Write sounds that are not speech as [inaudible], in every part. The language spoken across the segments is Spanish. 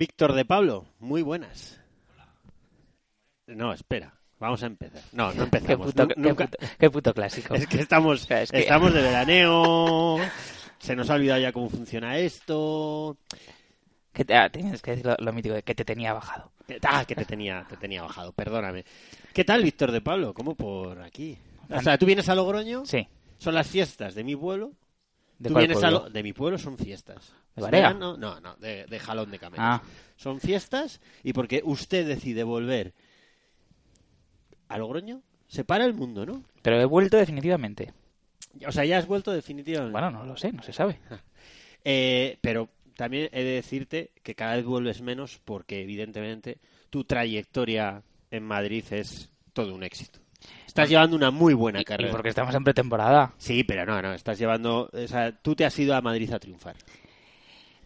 Víctor de Pablo, muy buenas. No, espera. Vamos a empezar. No, no Qué empezamos. puto, qué nunca- puto- qué puto clásico. Es que estamos, sea, es que- estamos de [laughs] veraneo. Se nos ha olvidado ya cómo funciona esto. Que te- ah, tienes que decir lo, lo mítico de que te tenía bajado. Ah, que te tenía, te tenía bajado, perdóname. ¿Qué tal, Víctor de Pablo? ¿Cómo por aquí? O sea, ¿tú vienes a Logroño? Sí, Son las fiestas de mi pueblo. ¿De ¿Tú cuál vienes a pueblo? Lo- De mi pueblo son fiestas. ¿De Barea? No, no, de, de Jalón de Camellos. Ah, Son fiestas y porque usted decide volver a Logroño, se para el mundo, ¿no? pero he vuelto definitivamente. O sea, ya has vuelto definitivamente. Bueno, no lo sé, no se sabe. [laughs] Eh, pero también he de decirte que cada vez vuelves menos porque evidentemente tu trayectoria en Madrid es todo un éxito. Estás llevando una muy buena y carrera. porque estamos en pretemporada. Sí, pero no, no, estás llevando, o sea, tú te has ido a Madrid a triunfar.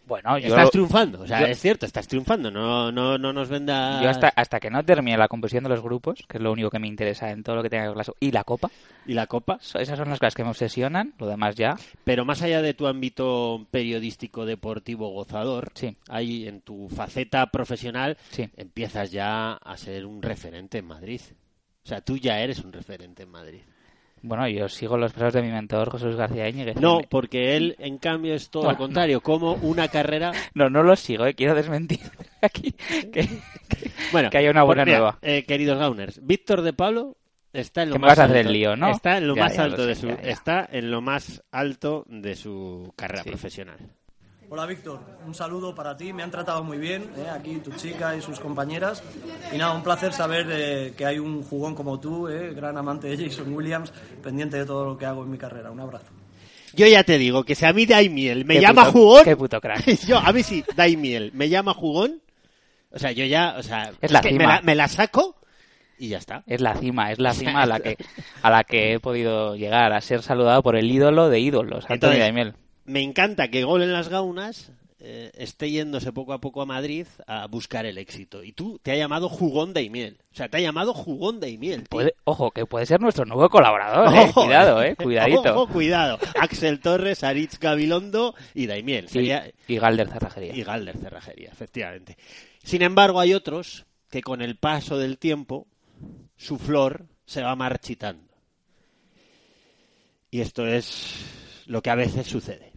Bueno, yo, Estás triunfando, o sea, yo- es cierto, estás triunfando, no, no, no nos venda... yo hasta, hasta que no termine la composición de los grupos, que es lo único que me interesa en todo lo que tenga que ver y la copa, Y la copa, esas son las cosas que me obsesionan, lo demás ya. pero más allá de tu ámbito periodístico deportivo gozador, Sí, ahí en tu faceta profesional sí. empiezas ya a ser un referente en Madrid. O sea, tú ya eres un referente en Madrid. Bueno, yo sigo los pasos de mi mentor, José Luis García Íñiguez. No, porque él, en cambio, es todo Bueno, lo contrario, como una carrera... [laughs] no, no los sigo, eh, quiero desmentir [laughs] aquí que, Bueno, que haya una buena pues mira, nueva. eh, queridos Gauners, Víctor de Pablo está en lo Que más alto. el lío, ¿no? Está en lo Ya, más ya lo alto sé, de su ya. está en lo más alto de su carrera Sí. profesional. Hola Víctor, un saludo para ti, me han tratado muy bien, ¿eh? aquí tu chica y sus compañeras. Y nada, un placer saber eh, que hay un jugón como tú, ¿eh? gran amante de Jason Williams, pendiente de todo lo que hago en mi carrera. Un abrazo. Yo ya te digo que si a mí Daimiel me Qué llama puto- jugón, Qué puto crack. [laughs] yo a mí sí Daimiel me llama jugón, o sea, yo ya, o sea, Es la que me, cima. la, me la saco y ya está. Es la cima, es la [laughs] cima a la que a la que he podido llegar a ser saludado por el ídolo de ídolos, Antonio Entonces, Daimiel. Me encanta que Gol en las Gaunas eh, esté yéndose poco a poco a Madrid a buscar el éxito. Y tú te ha llamado jugón Daimiel. O sea, te ha llamado jugón tío. Puede- ojo, que puede ser nuestro nuevo colaborador, eh. Cuidado, eh. [laughs] Cuidadito. Ojo, cuidado. Axel Torres, Aritz Gabilondo y Daimiel. Y Galder Cerrajería. Y Galder Cerrajería, efectivamente. Sin embargo, hay otros que con el paso del tiempo su flor se va marchitando. Y esto es lo que a veces sucede.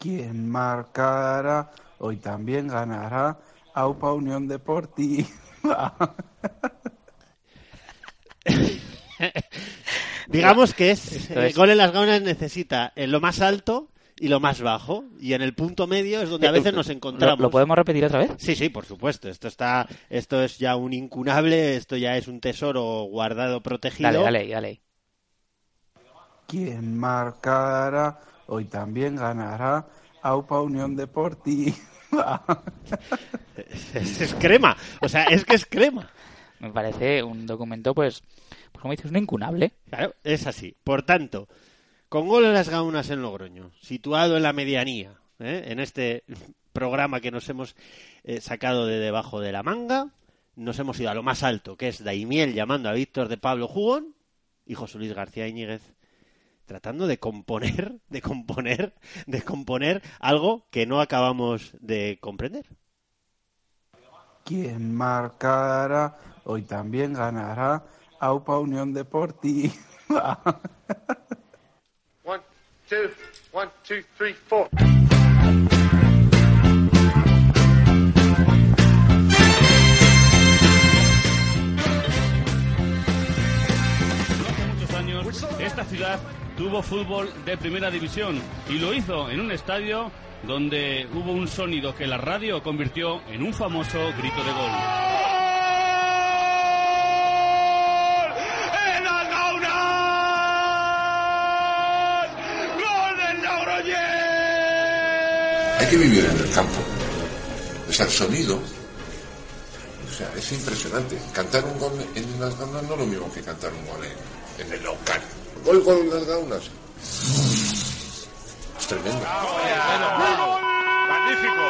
Quien marcará hoy también ganará AUPA Unión Deportiva. [laughs] Digamos que es, eh, es- Gol en las Gaunas necesita en lo más alto y lo más bajo. Y en el punto medio es donde a veces nos ¿Lo, encontramos. lo podemos repetir otra vez? Sí, sí, por supuesto. Esto está, esto es ya un incunable, esto ya es un tesoro guardado, protegido. Dale, dale, dale. Quien marcará hoy también ganará AUPA Unión Deportiva. [laughs] Es, es crema. O sea, es que es crema. Me parece un documento, pues, pues como dices, un incunable. Claro, es así. Por tanto, con gol en las gaunas en Logroño, situado en la medianía, ¿eh? en este programa que nos hemos eh, sacado de debajo de la manga, nos hemos ido a lo más alto, que es Daimiel llamando a Víctor de Pablo Jugón y José Luis García Íñiguez tratando de componer, [laughs] de componer, de componer algo que no acabamos de comprender. Quien marcará hoy también ganará AUPA Unión Deportiva. [laughs] One, two, one, two, three, four. hace muchos años esta ciudad tuvo fútbol de primera división y lo hizo en un estadio donde hubo un sonido que la radio convirtió en un famoso grito de gol. Hay que vivir en el campo. O sea, el sonido. O sea, es impresionante. Cantar un gol en las gaunas no es lo mismo que cantar un gol en, en el local. Gol, gol, las gaunas. Es tremendo. Ah, ¡Magnífico!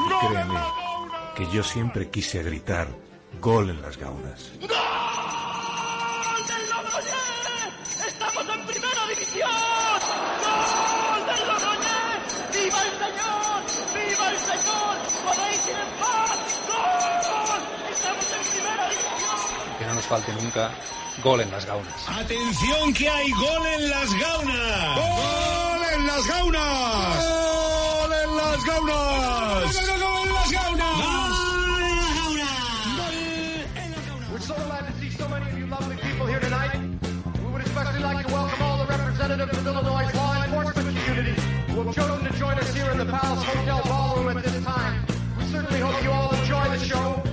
Y créeme que yo siempre quise gritar gol en las gaunas. ¡Gol del Logroñés! ¡Estamos en primera división! ¡Gol del Logroñés! ¡Viva el Señor! ¡Viva el Señor! ¡Podéis ir en paz! Nos falte nunca gol en las gaunas. Atención que hay gol en las gaunas. Gol en las gaunas. Gol en las gaunas. Gol en las gaunas. We're so glad to see so many of you lovely people here tonight. We would especially like to welcome all the representatives of Illinois' law enforcement community who have chosen to join us here in the Palace Hotel Ballroom at this time. We certainly hope you all enjoy the show.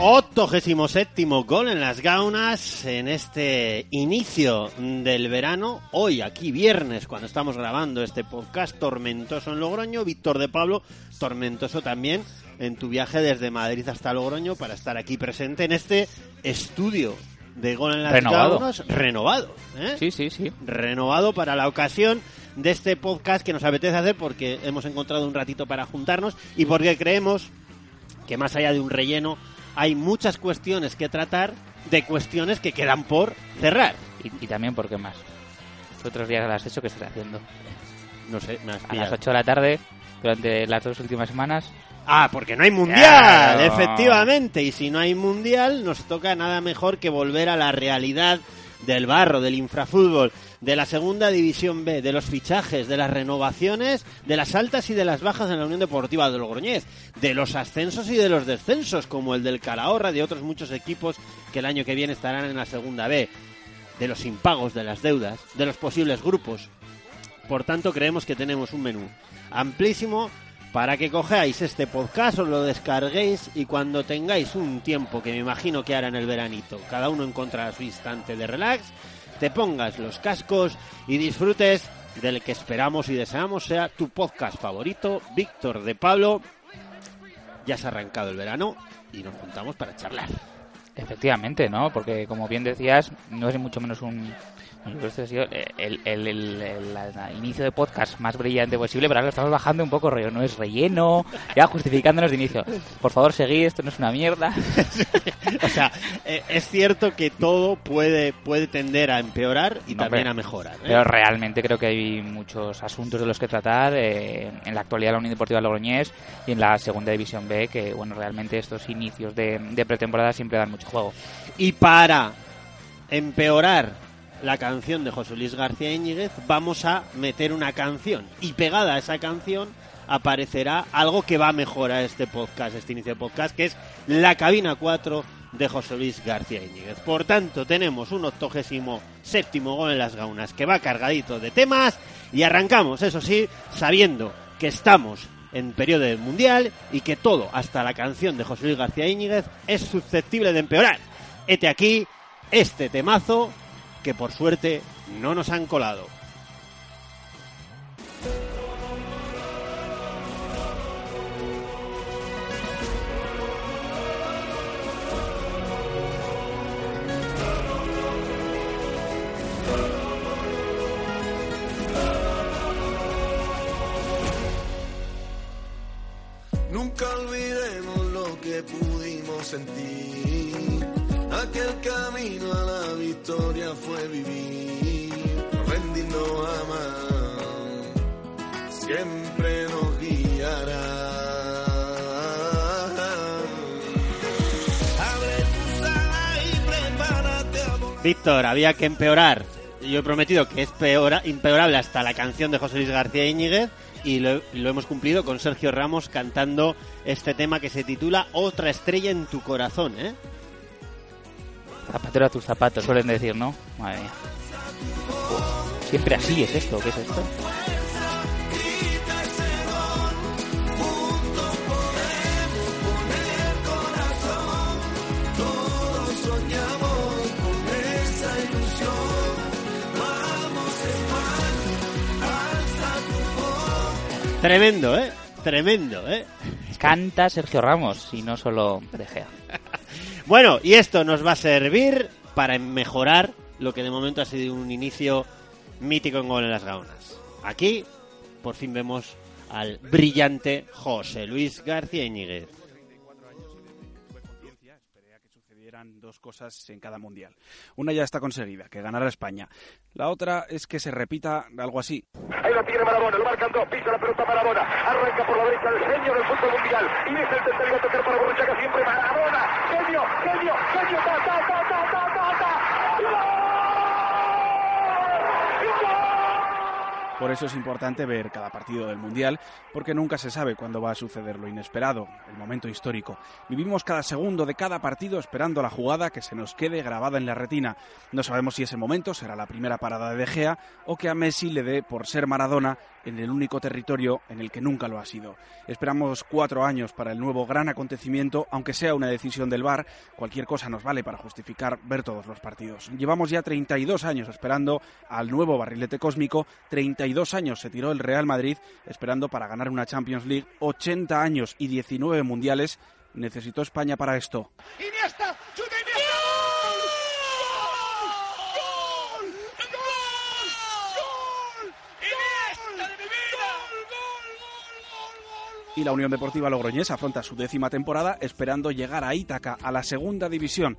87 gol en las gaunas en este inicio del verano. Hoy, aquí viernes, cuando estamos grabando este podcast tormentoso en Logroño. Víctor de Pablo, tormentoso también en tu viaje desde Madrid hasta Logroño para estar aquí presente en este estudio de gol en las renovado. gaunas. Renovado. ¿eh? Sí, sí, sí. Renovado para la ocasión de este podcast que nos apetece hacer porque hemos encontrado un ratito para juntarnos y porque creemos que más allá de un relleno hay muchas cuestiones que tratar de cuestiones que quedan por cerrar. Y, y también, ¿por qué más? ¿Qué otros días has hecho que estás haciendo? No sé, me has A las pillado. 8 de la tarde, durante las dos últimas semanas. Ah, porque no hay mundial, Claro. efectivamente. Y si no hay mundial, nos toca nada mejor que volver a la realidad del barro, del infrafútbol, de la segunda división B, de los fichajes, de las renovaciones, de las altas y de las bajas en la Unión Deportiva de Logroñés, de los ascensos y de los descensos, como el del Calahorra, de otros muchos equipos que el año que viene estarán en la segunda B, de los impagos, de las deudas, de los posibles grupos. Por tanto, creemos que tenemos un menú amplísimo para que cojáis este podcast, os lo descarguéis y cuando tengáis un tiempo, que me imagino que hará en el veranito, cada uno encontrará su instante de relax, te pongas los cascos y disfrutes del que esperamos y deseamos sea tu podcast favorito, Víctor de Pablo. Ya se ha arrancado el verano y nos juntamos para charlar. Efectivamente, ¿no? Porque, como bien decías, no es mucho menos un. Este ha sido el, el- el- el- inicio de podcast más brillante posible, pero ahora lo estamos bajando un poco, rollo, no es relleno, ya justificándonos de inicio. Por favor, seguid, esto no es una mierda. [laughs] O sea, eh, es cierto que todo puede, puede tender a empeorar y No, también hombre, a mejorar. ¿eh? Pero realmente creo que hay muchos asuntos de los que tratar eh, en la actualidad de la Unión Deportiva Logroñés y en la Segunda División B, que, bueno, realmente estos inicios de, de pretemporada siempre dan mucho juego. Y para empeorar la canción de José Luis García Íñiguez, vamos a meter una canción. Y pegada a esa canción aparecerá algo que va a mejorar este podcast, este inicio de podcast, que es la cabina 4 de José Luis García Íñiguez. Por tanto, tenemos un octogésimo séptimo gol en las gaunas que va cargadito de temas y arrancamos, eso sí, sabiendo que estamos en periodo de mundial y que todo, hasta la canción de José Luis García Íñiguez, es susceptible de empeorar. Hete aquí este temazo que por suerte no nos han colado. Nunca olvidemos lo que pudimos sentir. Aquel camino a la victoria fue vivir. Víctor, había que empeorar. Yo he prometido que es peora- empeorable hasta la canción de José Luis García Íñiguez y lo, lo hemos cumplido con Sergio Ramos cantando este tema que se titula Otra estrella en tu corazón, ¿eh? Zapatero a tus zapatos, suelen decir, ¿no? Madre mía. Siempre así es esto, ¿qué es esto? Tremendo, ¿eh? Tremendo, ¿eh? Canta Sergio Ramos y no solo De Gea. Bueno, y esto nos va a servir para mejorar lo que de momento ha sido un inicio mítico en gol en las gaunas. Aquí, por fin vemos al brillante José Luis García Íñiguez. Dos cosas en cada mundial. Una ya está conseguida, que ganará España. La otra es que se repita algo así. Ahí lo tiene Marabona, lo marcan dos, pisa la pelota Marabona, arranca por la derecha el genio del fútbol mundial y es el tercero a tocar para Borruchaga siempre Marabona, genio, genio, genio, ta, ta, ta, ta, ta, ta, ta. Por eso es importante ver cada partido del Mundial, porque nunca se sabe cuándo va a suceder lo inesperado, el momento histórico. Vivimos cada segundo de cada partido esperando la jugada que se nos quede grabada en la retina. No sabemos si ese momento será la primera parada de De Gea o que a Messi le dé por ser Maradona en el único territorio en el que nunca lo ha sido. Esperamos cuatro años para el nuevo gran acontecimiento, aunque sea una decisión del VAR, cualquier cosa nos vale para justificar ver todos los partidos. Llevamos ya 32 años esperando al nuevo barrilete cósmico, 32 años se tiró el Real Madrid esperando para ganar una Champions League, 80 años y 19 mundiales necesitó España para esto. Iniesta, chuta Iniesta. ¡Gol! ¡Gol! ¡Gol! ¡Iniesta de mi vida! Y la Unión Deportiva Logroñés afronta su décima temporada esperando llegar a Ítaca, a la segunda división.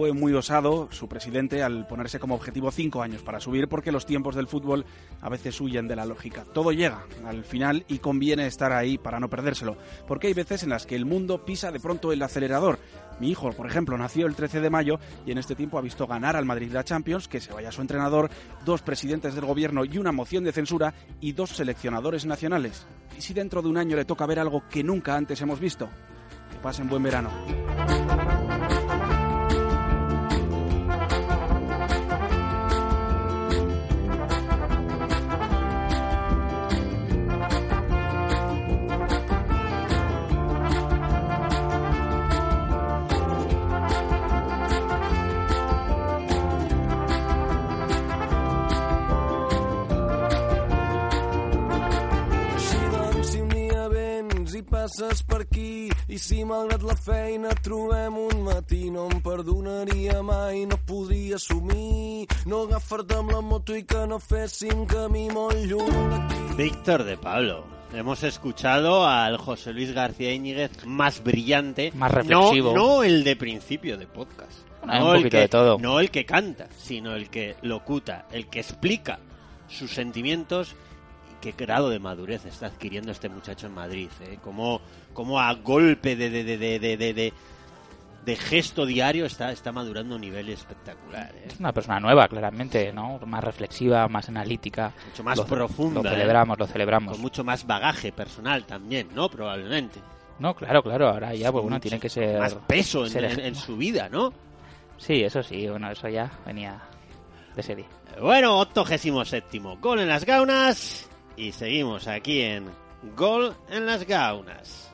Fue muy osado su presidente al ponerse como objetivo cinco años para subir porque los tiempos del fútbol a veces huyen de la lógica. Todo llega al final y conviene estar ahí para no perdérselo, porque hay veces en las que el mundo pisa de pronto el acelerador. Mi hijo, por ejemplo, nació el 13 de mayo y en este tiempo ha visto ganar al Madrid la Champions, que se vaya su entrenador, dos presidentes del gobierno y una moción de censura y dos seleccionadores nacionales. ¿Y si dentro de un año le toca ver algo que nunca antes hemos visto? Que pasen buen verano. Malgrat la feina trobem un matí no em perdonaria mai, no podria assumir no agafar-te amb la moto i que no féssim camí molt lluny d'aquí. Víctor de Pablo. Hemos escuchado al José Luis García Íñiguez más brillante. Más reflexivo. No, no el de principio de podcast. Bueno, hay no un el poquito que, de todo. No el que canta, sino el que locuta, el que explica sus sentimientos qué grado de madurez está adquiriendo este muchacho en Madrid. ¿eh? Como, como a golpe de, de, de, de, de, gesto diario está, está madurando a un nivel espectacular. ¿eh? Es una persona nueva, claramente, ¿no? Más reflexiva, más analítica. Mucho más Lo- profunda. Lo ¿eh? celebramos, lo celebramos. Con mucho más bagaje personal también, ¿no? Probablemente. No, claro, claro. Ahora ya, pues Mucho tiene que ser. Más peso en, ser en- en su vida, ¿no? Sí, eso sí, bueno, eso ya venía de serie. Bueno, 87 Gol en las gaunas. Y seguimos aquí en Gol en las gaunas.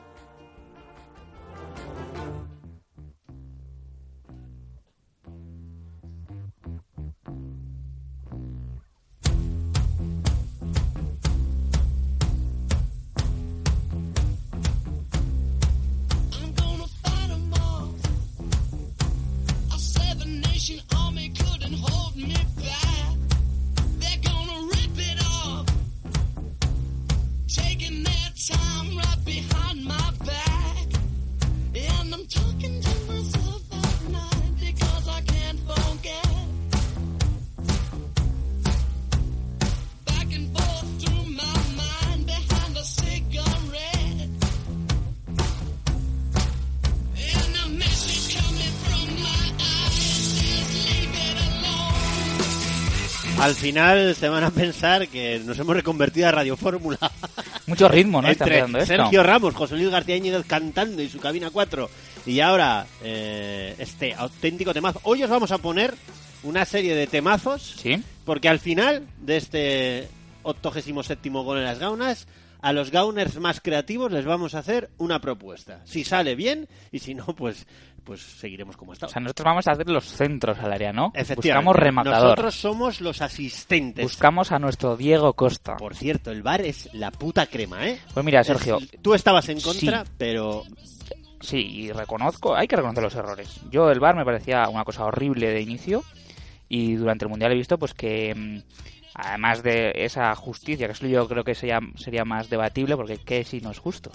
Al final se van a pensar que nos hemos reconvertido a Radio Fórmula. [laughs] Mucho ritmo, ¿no? Entre esto. Sergio Ramos, José Luis García Íñiguez cantando y su cabina 4. Y ahora eh, este auténtico temazo. Hoy os vamos a poner una serie de temazos. Sí. Porque al final de este 87 gol en las gaunas, a los gauners más creativos les vamos a hacer una propuesta. Si sale bien y si no, pues, pues seguiremos como O estamos. sea, nosotros vamos a hacer los centros al área, ¿no? Efectivamente. Buscamos rematador. Nosotros somos los asistentes. Buscamos a nuestro Diego Costa. Por cierto, el bar es la puta crema, ¿eh? Pues mira, Es- Sergio. tú estabas en contra, Sí. pero Sí, y reconozco, hay que reconocer los errores. Yo el VAR me parecía una cosa horrible de inicio y durante el Mundial he visto pues que mm, además de esa justicia, que eso yo creo que sería, sería más debatible porque qué si no es justo.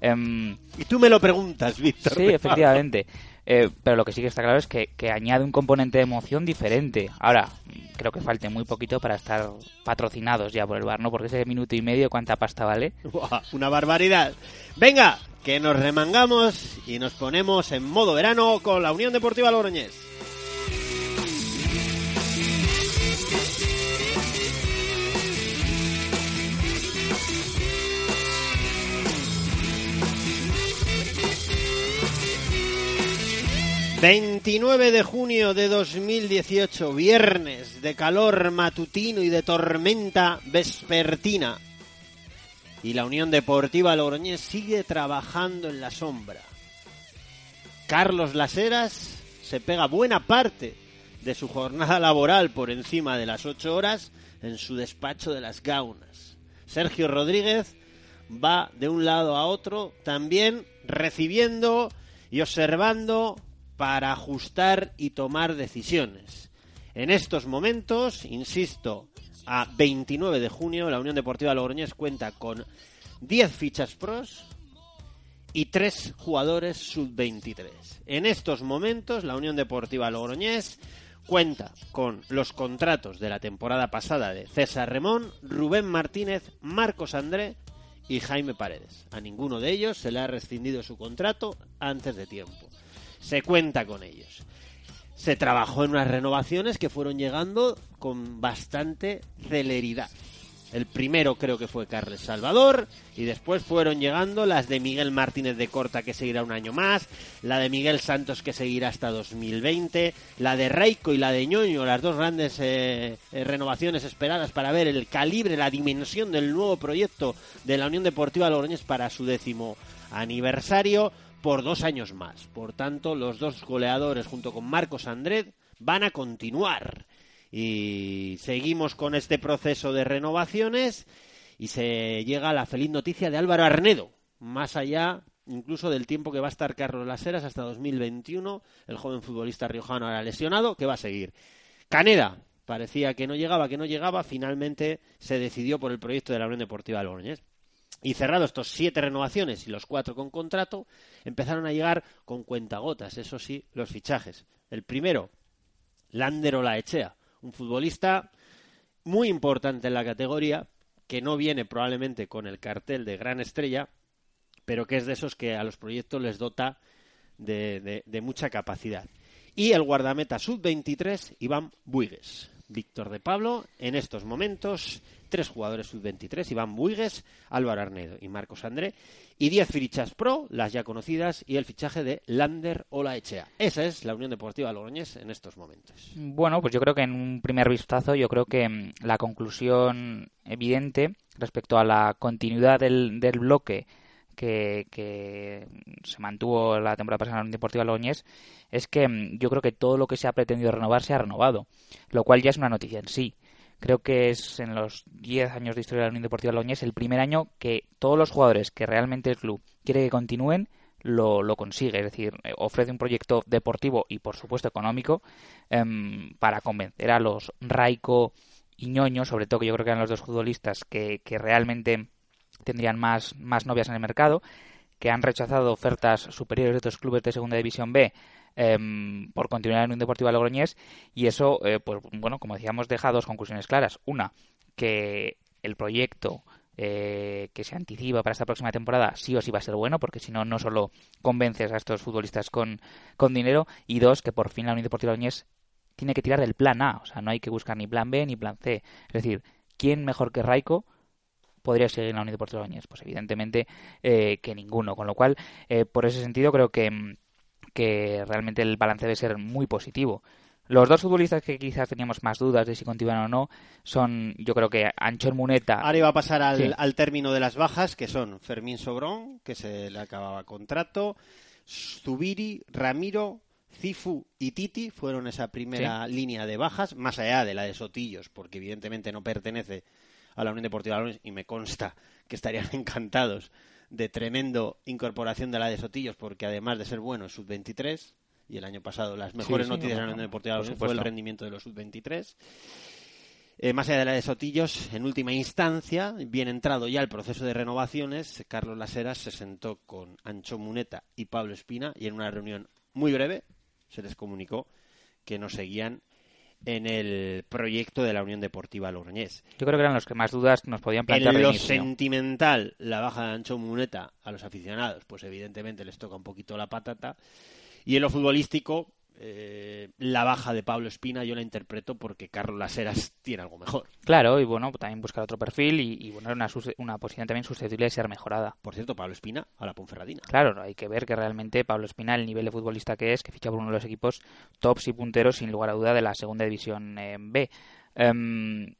Em, Y tú me lo preguntas, Víctor. Sí, efectivamente. eh, pero lo que sí que está claro es que, que añade un componente de emoción diferente. Ahora, creo que falte muy poquito para estar patrocinados ya por el bar, ¿no? Porque ese minuto y medio, ¿cuánta pasta vale? Una barbaridad. Venga, que nos remangamos y nos ponemos en modo verano con la Unión Deportiva Logroñés. ...29 de junio de 2018... ...viernes de calor matutino y de tormenta vespertina... ...y la Unión Deportiva Logroñés sigue trabajando en la sombra... Carlos Laseras se pega buena parte de su jornada laboral por encima de las ocho horas en su despacho de las gaunas. Sergio Rodríguez va de un lado a otro también recibiendo y observando para ajustar y tomar decisiones. En estos momentos, insisto, a 29 de junio, la Unión Deportiva Logroñés cuenta con 10 fichas pros, y tres jugadores sub-23. En estos momentos, la Unión Deportiva Logroñés cuenta con los contratos de la temporada pasada de César Remón, Rubén Martínez, Marcos André y Jaime Paredes. A ninguno de ellos se le ha rescindido su contrato antes de tiempo. Se cuenta con ellos. Se trabajó en unas renovaciones que fueron llegando con bastante celeridad. El primero creo que fue Carles Salvador y después fueron llegando las de Miguel Martínez de Corta que seguirá un año más, la de Miguel Santos que seguirá hasta 2020, la de Reiko y la de Ñoño, las dos grandes eh, eh, renovaciones esperadas para ver el calibre, la dimensión del nuevo proyecto de la Unión Deportiva Logroñés para su décimo aniversario por dos años más. Por tanto, los dos goleadores junto con Marcos Andrés van a continuar y seguimos con este proceso de renovaciones y se llega a la feliz noticia de Álvaro Arnedo, más allá incluso del tiempo que va a estar Carlos Laseras hasta 2021, el joven futbolista riojano ahora lesionado, que va a seguir. Caneda, parecía que no llegaba, que no llegaba, finalmente se decidió por el proyecto de la Unión Deportiva Logroñés. Y cerrado estos siete renovaciones y los cuatro con contrato, empezaron a llegar con cuentagotas, eso sí, los fichajes. El primero, Lander Olaechea, un futbolista muy importante en la categoría, que no viene probablemente con el cartel de gran estrella, pero que es de esos que a los proyectos les dota de, de- de mucha capacidad. Y el guardameta sub-23, Iván Buigues. Víctor de Pablo, en estos momentos, tres jugadores sub-23, Iván Buigues, Álvaro Arnedo y Marcos André, y 10 fichas pro, las ya conocidas, y el fichaje de Lander Olaechea. Esa es la Unión Deportiva Logroñés en estos momentos. Bueno, pues yo creo que en un primer vistazo, yo creo que mm, la conclusión evidente respecto a la continuidad del, del bloque que, que se mantuvo la temporada pasada en la Unión Deportiva Logroñés es que mm, yo creo que todo lo que se ha pretendido renovar se ha renovado, lo cual ya es una noticia en sí. Creo que es en los 10 años de historia de la Unión Deportiva Logroñés el primer año que todos los jugadores que realmente el club quiere que continúen lo, lo consigue, es decir, eh, ofrece un proyecto deportivo y por supuesto económico em, para convencer a los Raico y Ñoño, sobre todo que yo creo que eran los dos futbolistas que, que realmente tendrían más, más novias en el mercado, que han rechazado ofertas superiores de otros clubes de Segunda División B em, por continuar en un Deportivo Logroñés y eso, eh, pues bueno, como decíamos, deja dos conclusiones claras. Una, que el proyecto eh, que se anticipa para esta próxima temporada sí o sí va a ser bueno, porque si no, no solo convences a estos futbolistas con, con dinero, y dos, que por fin la Unión Deportiva Logroñés tiene que tirar del plan A, o sea, no hay que buscar ni plan B ni plan C. Es decir, ¿quién mejor que Raico podría seguir en la Unión Deportiva Logroñés? Pues evidentemente eh, que ninguno, con lo cual, eh, por ese sentido, creo que, que realmente el balance debe ser muy positivo. Los dos futbolistas que quizás teníamos más dudas de si continúan o no son, yo creo que Anchor Muneta. Ahora iba a pasar al, Sí. al término de las bajas, que son Fermín Sobrón, que se le acababa contrato, Zubiri, Ramiro, Cifu y Titi fueron esa primera línea de bajas, más allá de la de Sotillos, porque evidentemente no pertenece a la Unión Deportiva Logroñés y me consta que estarían [laughs] encantados de tremendo incorporación de la de Sotillos, porque además de ser bueno, es sub-23, y el año pasado las mejores sí, noticias de la no, Unión no, Deportiva por Logroñés fue el rendimiento de los sub-23. Eh, más allá de la de Sotillos, en última instancia, bien entrado ya el proceso de renovaciones, Carlos Laseras se sentó con Ancho Muneta y Pablo Espina y en una reunión muy breve se les comunicó que no seguían en el proyecto de la Unión Deportiva Logroñés. Yo creo que eran los que más dudas nos podían plantear. En lo inicio. sentimental, la baja de Ancho Muneta a los aficionados, pues evidentemente les toca un poquito la patata. Y en lo futbolístico, eh, la baja de Pablo Espina yo la interpreto porque Carlos Laseras tiene algo mejor. Claro, y bueno, también buscar otro perfil y, y bueno, era una, una posición también susceptible de ser mejorada. Por cierto, Pablo Espina a la Ponferradina. Claro, hay que ver que realmente Pablo Espina, el nivel de futbolista que es, que ficha por uno de los equipos tops y punteros, sin lugar a duda, de la segunda división eh, B. Em,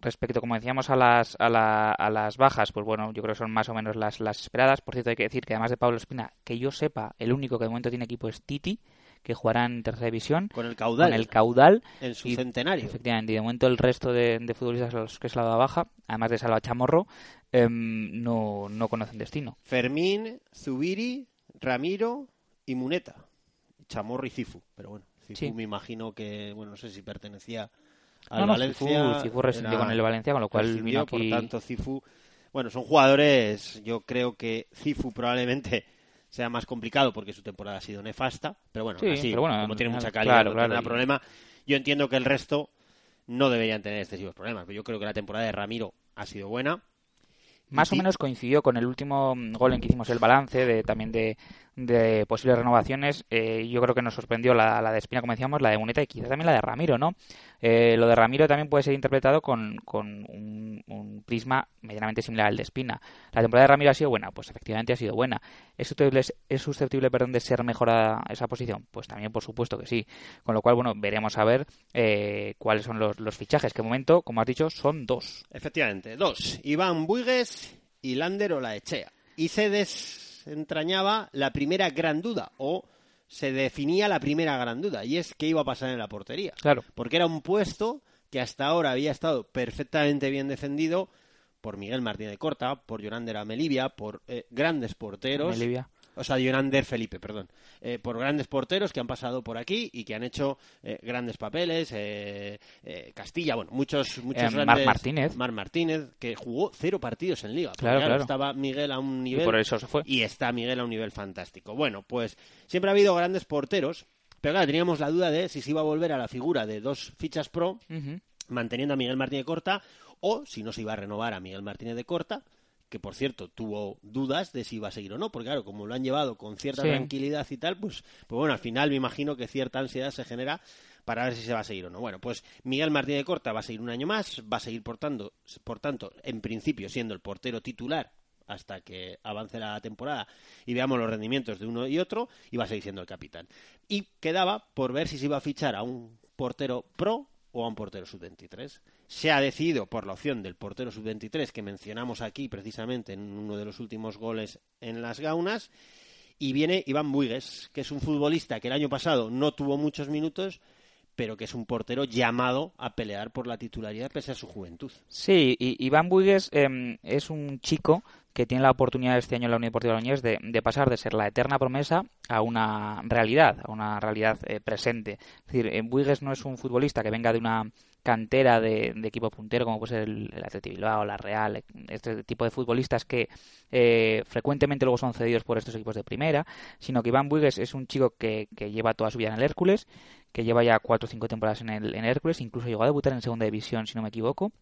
respecto, como decíamos, a las, a, la- a las bajas, pues bueno, yo creo que son más o menos las, las esperadas. Por cierto, hay que decir que además de Pablo Espina, que yo sepa, el único que de momento tiene equipo es Titi, que jugará en tercera división. Con el caudal. Con el caudal. En su Y, centenario. Efectivamente, y de momento el resto de, de futbolistas a los que se la baja, además de Salva Chamorro, em, no, no conocen destino. Fermín, Zubiri, Ramiro y Muneta. Chamorro y Cifu. Pero bueno, Cifu Sí. me imagino que, bueno, no sé si pertenecía al No, no, Valencia. Cifu- Cifu rescindió con el Valencia, con lo cual vino aquí- Por tanto, Cifu... Bueno, son jugadores, yo creo que Cifu probablemente sea más complicado porque su temporada ha sido nefasta, pero bueno, Sí, así, pero bueno, como tiene mucha calidad, claro, no claro, tendrá y- problema. Yo entiendo que el resto no deberían tener excesivos problemas, pero yo creo que la temporada de Ramiro ha sido buena. Más o menos coincidió con el último mm, gol en que hicimos el balance de también de, de posibles renovaciones. Eh, yo creo que nos sorprendió la, de Espina, como decíamos, la de Muneta y quizá también la de Ramiro, ¿no? Eh, lo de Ramiro también puede ser interpretado con, con un, prisma medianamente similar al de Espina. La temporada de Ramiro ha sido buena, pues efectivamente ha sido buena. ¿Es susceptible, es susceptible perdón, de ser mejorada esa posición? Pues también, por supuesto que sí. Con lo cual, bueno, veremos a ver eh, cuáles son los, los fichajes, que de momento, como has dicho, son dos. Efectivamente, dos. Iván Buigues y Lander Olaechea. Y se desentrañaba la primera gran duda, o se definía la primera gran duda, y es qué iba a pasar en la portería. Claro. Porque era un puesto que hasta ahora había estado perfectamente bien defendido por Miguel Martínez de Corta, por Yonander Amelivia, por eh, grandes porteros. O sea, Yonander Felipe, perdón. Eh, por grandes porteros que han pasado por aquí y que han hecho eh, grandes papeles. eh, eh, Castilla, bueno, muchos, muchos Eh, Marc grandes. Martínez. Marc Martínez, que jugó cero partidos en Liga. Claro, claro. Estaba Miguel a un nivel. por eso se fue. Y está Miguel a un nivel fantástico. Bueno, pues siempre ha habido grandes porteros. Pero claro, teníamos la duda de si se iba a volver a la figura de dos fichas pro manteniendo a Miguel Martínez Corta o si no se iba a renovar a Miguel Martínez de Corta, que por cierto tuvo dudas de si iba a seguir o no, porque claro, como lo han llevado con cierta Sí. tranquilidad y tal, pues, pues bueno, al final me imagino que cierta ansiedad se genera para ver si se va a seguir o no. Bueno, pues Miguel Martínez de Corta va a seguir un año más, va a seguir portando, por tanto, en principio siendo el portero titular hasta que avance la temporada y veamos los rendimientos de uno y otro y va a seguir siendo el capitán. Y quedaba por ver si se iba a fichar a un portero pro o a un portero sub-23. Se ha decidido por la opción del portero sub-23 que mencionamos aquí precisamente en uno de los últimos goles en las gaunas. Y viene Iván Buigues, que es un futbolista que el año pasado no tuvo muchos minutos, pero que es un portero llamado a pelear por la titularidad pese a su juventud. Sí, y Iván Buigues em, es un chico que tiene la oportunidad este año en la Unión Deportiva Logroñés de, de pasar de ser la eterna promesa a una realidad, a una realidad eh, presente. Es decir, eh, Buigues no es un futbolista que venga de una cantera de, de equipo puntero como puede ser el, el Bilbao, la Real, este tipo de futbolistas que eh, frecuentemente luego son cedidos por estos equipos de primera, sino que Iván Buigues es un chico que, que lleva toda su vida en el Hércules, que lleva ya cuatro o cinco temporadas en el, en Hércules, incluso llegó a debutar en segunda división, si no me equivoco.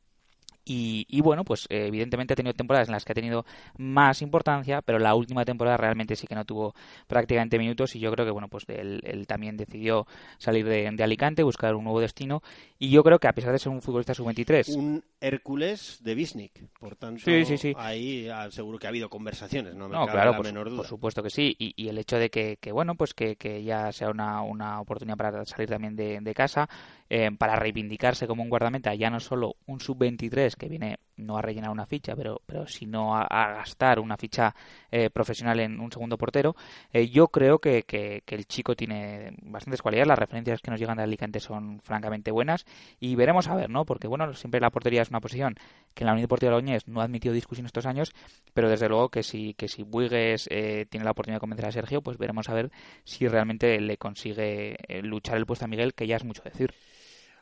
Y, y, bueno, pues eh, evidentemente ha tenido temporadas en las que ha tenido más importancia, pero la última temporada realmente sí que no tuvo prácticamente minutos y yo creo que bueno, pues él, él también decidió salir de, de, Alicante, buscar un nuevo destino y yo creo que a pesar de ser un futbolista sub-23... Un Hércules de Bisnik, por tanto sí, sí, sí. ahí seguro que ha habido conversaciones, no me no, cabe claro, la por, menor duda. por supuesto que sí y, y el hecho de que, que bueno, pues que, que, ya sea una, una oportunidad para salir también de, de casa, eh, para reivindicarse como un guardameta, ya no solo un sub-23 que viene no a rellenar una ficha, pero, pero sino a, gastar una ficha eh, profesional en un segundo portero, eh, yo creo que, que, el chico tiene bastantes cualidades, las referencias que nos llegan de Alicante son francamente buenas y veremos a ver, ¿no? Porque bueno, siempre la portería es una posición que en la Unión Deportiva de Logroñés no ha admitido discusión estos años, pero desde luego que si, que si Buigues eh, tiene la oportunidad de convencer a Sergio, pues veremos a ver si realmente le consigue eh, luchar el puesto a Miguel, que ya es mucho decir.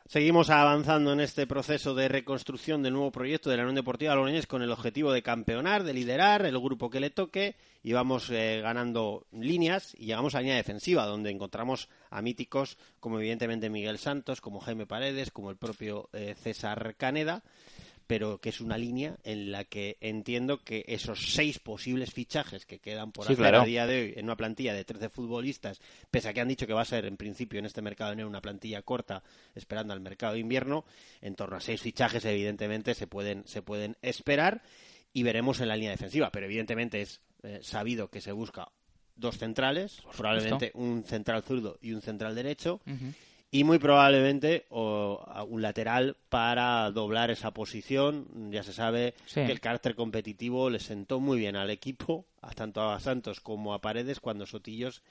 Seguimos avanzando en este proceso de reconstrucción del nuevo proyecto de la Unión Deportiva Logroñés con el objetivo de campeonar, de liderar el grupo que le toque y vamos eh, ganando líneas y llegamos a la línea defensiva donde encontramos a míticos como evidentemente Miguel Santos, como Jaime Paredes, como el propio eh, César Caneda pero que es una línea en la que entiendo que esos seis posibles fichajes que quedan por Sí, hacer claro. a día de hoy en una plantilla de 13 futbolistas, pese a que han dicho que va a ser en principio en este mercado de enero una plantilla corta, esperando al mercado de invierno, en torno a seis fichajes evidentemente se pueden, se pueden esperar y veremos en la línea defensiva, pero evidentemente es eh, sabido que se busca dos centrales, probablemente un central zurdo y un central derecho. Y muy probablemente o, un lateral para doblar esa posición. Ya se sabe Sí. que el carácter competitivo le sentó muy bien al equipo, a tanto a Santos como a Paredes, cuando Sotillos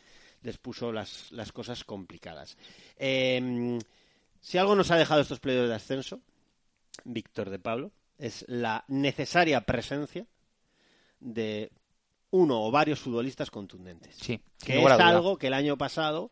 les puso las, las cosas complicadas. Eh, si algo nos ha dejado estos playoffs de ascenso, Víctor de Pablo, es la necesaria presencia de uno o varios futbolistas contundentes. Sí, que es algo que el año pasado,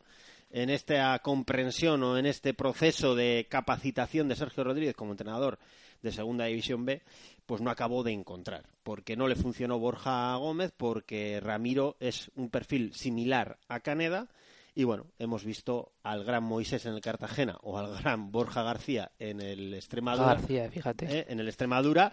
en esta comprensión o en este proceso de capacitación de Sergio Rodríguez como entrenador de Segunda División B, pues no acabó de encontrar. Porque no le funcionó Borja Gómez, porque Ramiro es un perfil similar a Caneda. Y bueno, hemos visto al gran Moisés en el Cartagena o al gran Borja García en el Extremadura. García, fíjate. eh, en el Extremadura,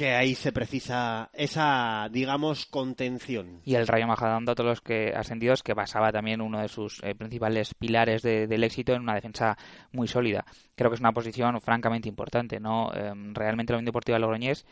que ahí se precisa esa, digamos, contención. Y el Rayo Majadahonda, todos los que ascendidos, que basaba también uno de sus eh, principales pilares de- del éxito en una defensa muy sólida. Creo que es una posición francamente importante, ¿no? Em, realmente la Unión Deportiva Logroñés,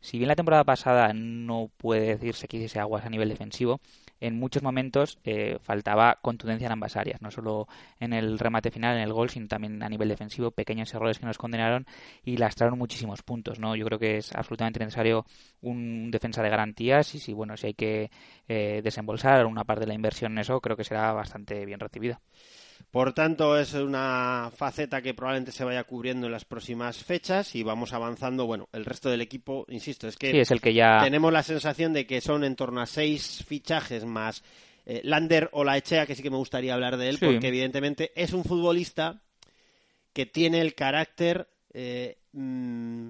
si bien la temporada pasada no puede decirse que hiciese aguas a nivel defensivo, en muchos momentos eh, faltaba contundencia en ambas áreas, no solo en el remate final, en el gol, sino también a nivel defensivo, pequeños errores que nos condenaron y lastraron muchísimos puntos, ¿no? Yo creo que es absolutamente necesario un defensa de garantías y si, bueno, si hay que eh, desembolsar una parte de la inversión en eso, creo que será bastante bien recibida. Por tanto, es una faceta que probablemente se vaya cubriendo en las próximas fechas y vamos avanzando. Bueno, el resto del equipo, insisto, es que Sí, es el que ya- tenemos la sensación de que son en torno a seis fichajes más eh, Lander o la Echea, que sí que me gustaría hablar de él, Sí. porque evidentemente es un futbolista que tiene el carácter eh, mm,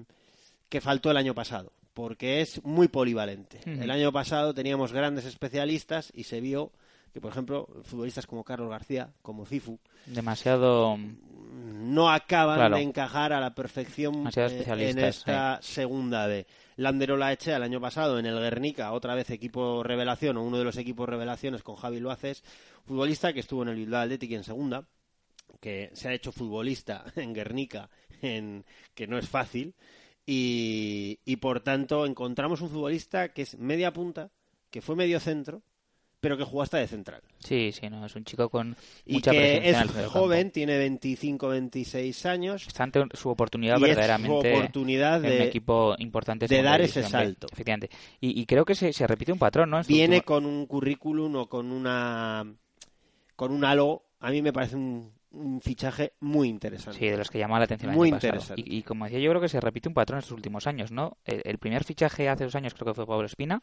que faltó el año pasado, porque es muy polivalente. El año pasado teníamos grandes especialistas y se vio que, por ejemplo, futbolistas como Carlos García, como Cifu, Demasiado. no acaban Claro. de encajar a la perfección eh, en esta segunda B. Landerola Echea el año pasado en el Guernica, otra vez equipo revelación o uno de los equipos revelaciones con Javi Loaces, futbolista que estuvo en el Bilbao Athletic en segunda, que se ha hecho futbolista [laughs] en Guernica, en, que no es fácil, y, y por tanto encontramos un futbolista que es media punta, que fue medio centro, pero que jugó hasta de central. Sí, sí, no, es un chico con Y mucha que es joven, tiene 25, 26 años. Está ante su oportunidad Y es su verdaderamente oportunidad de- un equipo importante de dar ese salto. efectivamente y, y creo que se, se repite un patrón no Viene último- con un currículum o con una con un halo, a mí me parece un, un fichaje muy interesante. Sí, de los que llamó la atención el Muy año interesante. Y, y como decía, yo creo que se repite un patrón en estos últimos años, ¿no? El, el primer fichaje hace dos años creo que fue Pablo Espina,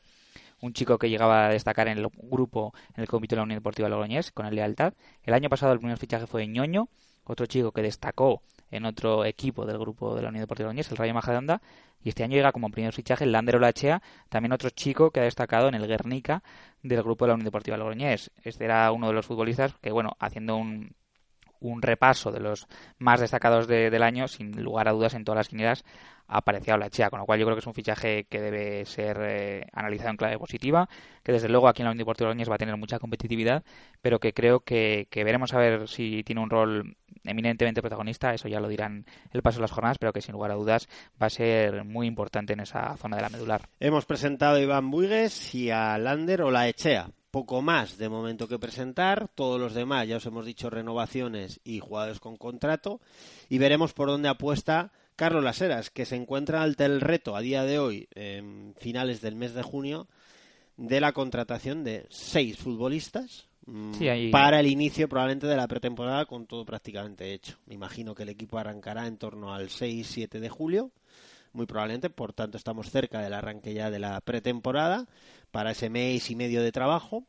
un chico que llegaba a destacar en el grupo en el comité de la Unión Deportiva Logroñés con el Lealtad. El año pasado el primer fichaje fue Ñoño, otro chico que destacó en otro equipo del grupo de la Unión Deportiva Logroñés, el Rayo Majadahonda, y este año llega como primer fichaje el Lander Olachea, también otro chico que ha destacado en el Guernica del grupo de la Unión Deportiva Logroñés. Este era uno de los futbolistas que, bueno, haciendo un, un repaso de los más destacados de- del año, sin lugar a dudas en todas las quinielas aparecía Olachea, con lo cual yo creo que es un fichaje que debe ser eh, analizado en clave positiva, que desde luego aquí en la Unión Deportiva Logroñés va a tener mucha competitividad, pero que creo que, veremos a ver si tiene un rol eminentemente protagonista, eso ya lo dirán el paso de las jornadas, pero que sin lugar a dudas va a ser muy importante en esa zona de la medular. Hemos presentado a Iván Buigues y a Lander o la Echea. Poco más de momento que presentar. Todos los demás ya os hemos dicho renovaciones y jugadores con contrato. Y veremos por dónde apuesta Carlos Laseras, que se encuentra ante el reto a día de hoy, en finales del mes de junio, de la contratación de seis futbolistas mm, Sí, ahí- para el inicio probablemente de la pretemporada con todo prácticamente hecho. Me imagino que el equipo arrancará en torno al 6-7 de julio muy probablemente, por tanto estamos cerca del arranque ya de la pretemporada para ese mes y medio de trabajo,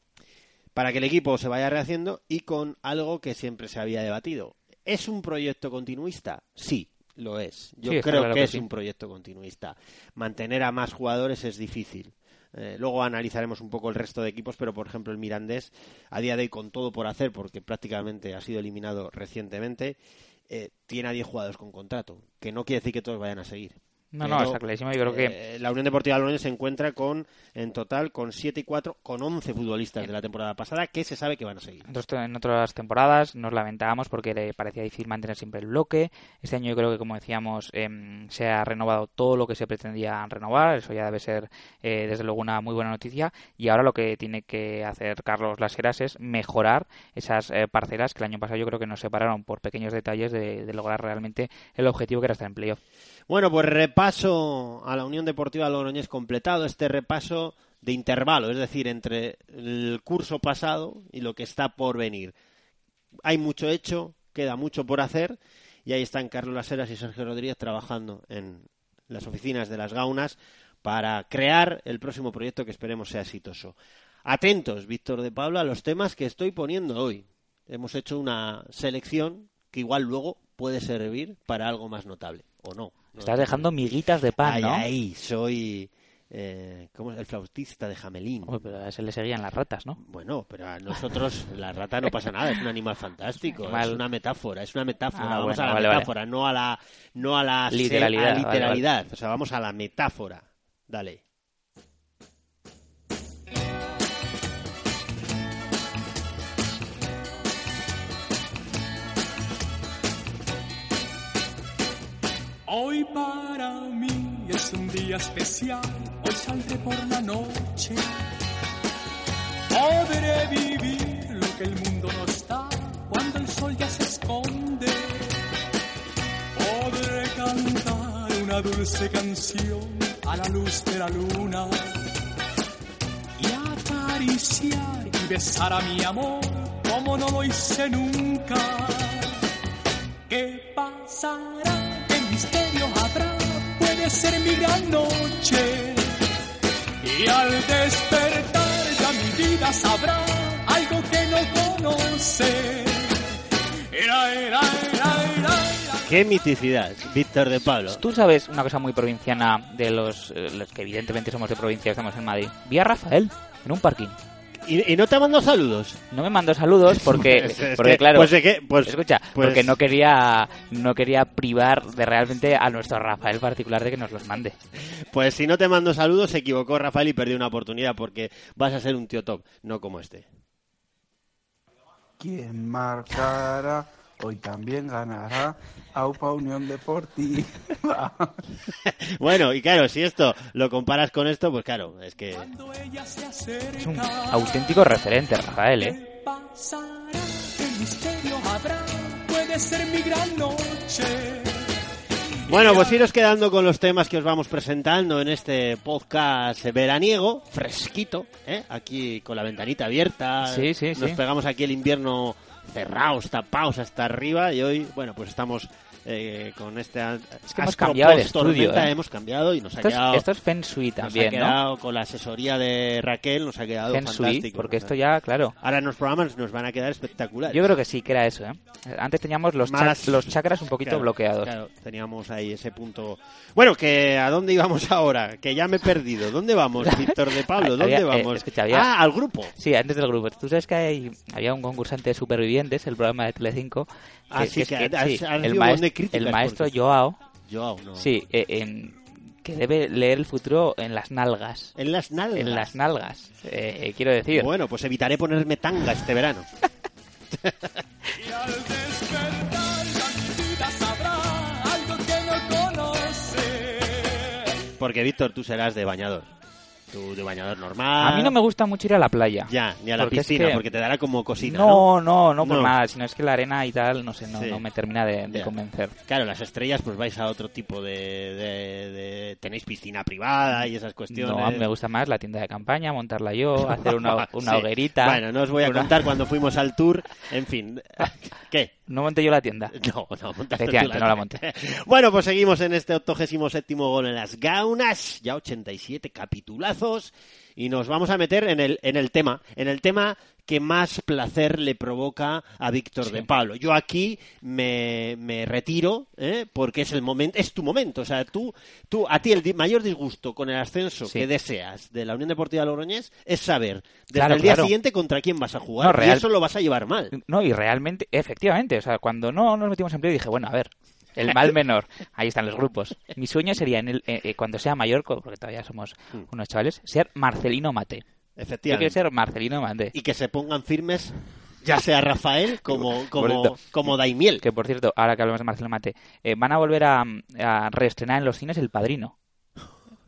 para que el equipo se vaya rehaciendo y con algo que siempre se había debatido, ¿Es un proyecto continuista? Sí, lo es. Yo Sí, creo claro que, que es un proyecto continuista. Mantener a más jugadores es difícil. Eh, luego analizaremos un poco el resto de equipos, pero por ejemplo el Mirandés, a día de hoy con todo por hacer, porque prácticamente ha sido eliminado recientemente, eh, tiene a 10 jugadores con contrato, que no quiere decir que todos vayan a seguir. No, no, está clarísimo. Yo creo que Eh, la Unión Deportiva Logroño se encuentra con, en total, con 7 y 4, con 11 futbolistas de la temporada pasada que se sabe que van a seguir. En otros- en otras temporadas nos lamentábamos porque le parecía difícil mantener siempre el bloque. Este año yo creo que, como decíamos, em, se ha renovado todo lo que se pretendía renovar. Eso ya debe ser, eh, desde luego, una muy buena noticia. Y ahora lo que tiene que hacer Carlos Laseras es mejorar esas eh, parcelas que el año pasado yo creo que nos separaron por pequeños detalles de, de lograr realmente el objetivo que era estar en playoff. Bueno, pues repaso a la Unión Deportiva Logroñés completado, este repaso de intervalo, es decir, entre el curso pasado y lo que está por venir. Hay mucho hecho, queda mucho por hacer y ahí están Carlos Laseras y Sergio Rodríguez trabajando en las oficinas de las Gaunas para crear el próximo proyecto que esperemos sea exitoso. Atentos, Víctor de Pablo, a los temas que estoy poniendo hoy. Hemos hecho una selección que igual luego puede servir para algo más notable, o no. Estás dejando miguitas de pan, Ay, ¿no? ay, soy eh, ¿cómo es? el flautista de Jamelín. Uy, pero a ese le seguían las ratas, ¿no? Bueno, pero a nosotros [laughs] la rata no pasa nada, es un animal fantástico, es una metáfora, es una metáfora, Ah, vamos bueno, a la vale, vale. metáfora, no a la no a la Literalidad, a vale, literalidad, o sea, vamos a la metáfora. Dale. Hoy para mí es un día especial, hoy saldré por la noche. Podré vivir lo que el mundo nos da cuando el sol ya se esconde. Podré cantar una dulce canción a la luz de la luna y acariciar y besar a mi amor como no lo hice nunca. ¿Qué pasará? Puede ser mi gran noche. Y al despertar ya mi vida sabrá algo que no conoce. Era, era, era, era. Qué miticidad, Víctor de Pablo. Tú sabes una cosa muy provinciana de los, eh, los que evidentemente somos de provincia, estamos en Madrid. Vi a Rafael en un parking. ¿Y, y no te mando saludos? No me mandó saludos porque, [laughs] es porque que- claro, pues es que- pues- escucha, pues- porque no quería, no quería privar de realmente a nuestro Rafael particular de que nos los mande. Pues si no te mando saludos, se equivocó Rafael y perdió una oportunidad porque vas a ser un tío top, no como este. Quien marcará hoy también ganará. Aupa Unión Deportiva. [laughs] Bueno, y claro, si esto lo comparas con esto, pues claro, es que Es un auténtico referente, Rafael, ¿eh? pasará? ¿Qué misterio habrá? Puede ser mi gran noche. Bueno, pues iros quedando con los temas que os vamos presentando en este podcast veraniego, fresquito, ¿eh? aquí con la ventanita abierta. Sí, sí, Nos sí. pegamos aquí el invierno cerrados, tapados hasta arriba y hoy, bueno, pues estamos eh, con este Es que hemos cambiado el estudio, ¿eh? hemos cambiado y nos ha Esto es, quedado... esto es Feng Shui nos ha también, ¿no? con la asesoría de Raquel, nos ha quedado Feng Shui, fantástico. porque esto ya, claro. Ahora en los programas nos van a quedar espectaculares. Yo creo que sí, que era eso, ¿eh? Antes teníamos los, chac- los chakras un poquito Claro, bloqueados. Claro, teníamos ahí ese punto. Bueno, que ¿a dónde íbamos ahora? Que ya me he perdido. ¿Dónde vamos, [laughs] Víctor de Pablo? ¿Dónde Había- eh, vamos? escucha, había- Ah, al grupo. Sí, antes del grupo. Tú sabes que hay- había un concursante de supervivientes, el programa de Telecinco. Ah, sí, es que que- has- sí, has el, recibido críticas el maestro eso. Joao. Joao, no. Sí, eh, en- que debe leer el futuro en las nalgas. En las nalgas. En las nalgas, eh, quiero decir. Bueno, pues evitaré ponerme tanga este verano. [laughs] vida sabrá algo que no conoce. Porque, Víctor, tú serás de bañador. Tú de bañador normal. A mí no me gusta mucho ir a la playa. Ya, ni a la Porque es piscina, que- porque te dará como cosita. No, no, no por No. nada, sino es que la arena y tal, no sé, no, Sí. no me termina de, convencer. Claro, las estrellas, pues vais a otro tipo de, de- de- Tenéis piscina privada y esas cuestiones. No, me gusta más la tienda de campaña, montarla yo, hacer una, [laughs] una Sí. hoguerita. Bueno, no os voy a una- contar cuando fuimos al tour. En fin, [laughs] ¿qué? No monté yo la tienda. [laughs] No, no, montaste Efectivamente, tú no la monté. [laughs] Bueno, pues seguimos en este 87 gol en las gaunas, ya 87 capitulazos, y nos vamos a meter en el, en el tema, en el tema que más placer le provoca a Víctor de Pablo. Yo aquí me, me retiro ¿eh? porque es el momento, es tu momento. O sea, tú, tú a ti el di- mayor disgusto con el ascenso Sí. que deseas de la Unión Deportiva Logroñés es saber desde Claro, el día claro. siguiente contra quién vas a jugar. No, y eso lo vas a llevar mal. No, y realmente, efectivamente, o sea, cuando no nos metimos en play dije, bueno, a ver, el mal [laughs] menor, ahí están los grupos. Mi sueño sería, en el, eh, eh, cuando sea mayor, porque todavía somos unos chavales, ser Marcelino Mate. Yo quiero Efectivamente. ser Marcelino Mate. Y que se pongan firmes, ya sea Rafael como, como, como Daimiel. Que por cierto, ahora que hablamos de Marcelino Mate, eh, van a volver a, a reestrenar en los cines El Padrino.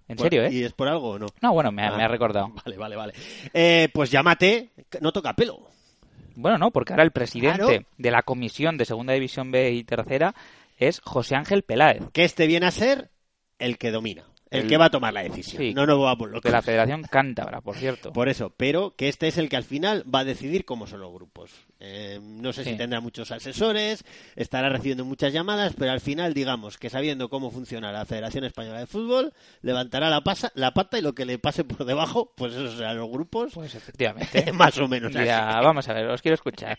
En serio, ¿eh? ¿Y es por algo o no? No, bueno, me, Ah, me ha recordado. Vale, vale, vale. Eh, pues llámate, no toca pelo. Bueno, no, porque ahora el presidente Claro. de la comisión de Segunda División B y Tercera es José Ángel Peláez. Que este viene a ser el que domina, el, El- que va a tomar la decisión. Sí. No nos vamos locos. De la Federación Cántabra, por cierto. Por eso, pero que este es el que al final va a decidir cómo son los grupos. Eh, no sé si tendrá muchos asesores, estará recibiendo muchas llamadas, pero al final, digamos que sabiendo cómo funciona la Federación Española de Fútbol, levantará la, pasa, la pata y lo que le pase por debajo, pues eso serán los grupos. Pues [laughs] efectivamente. Más o menos así. Ya, vamos a ver, os quiero escuchar.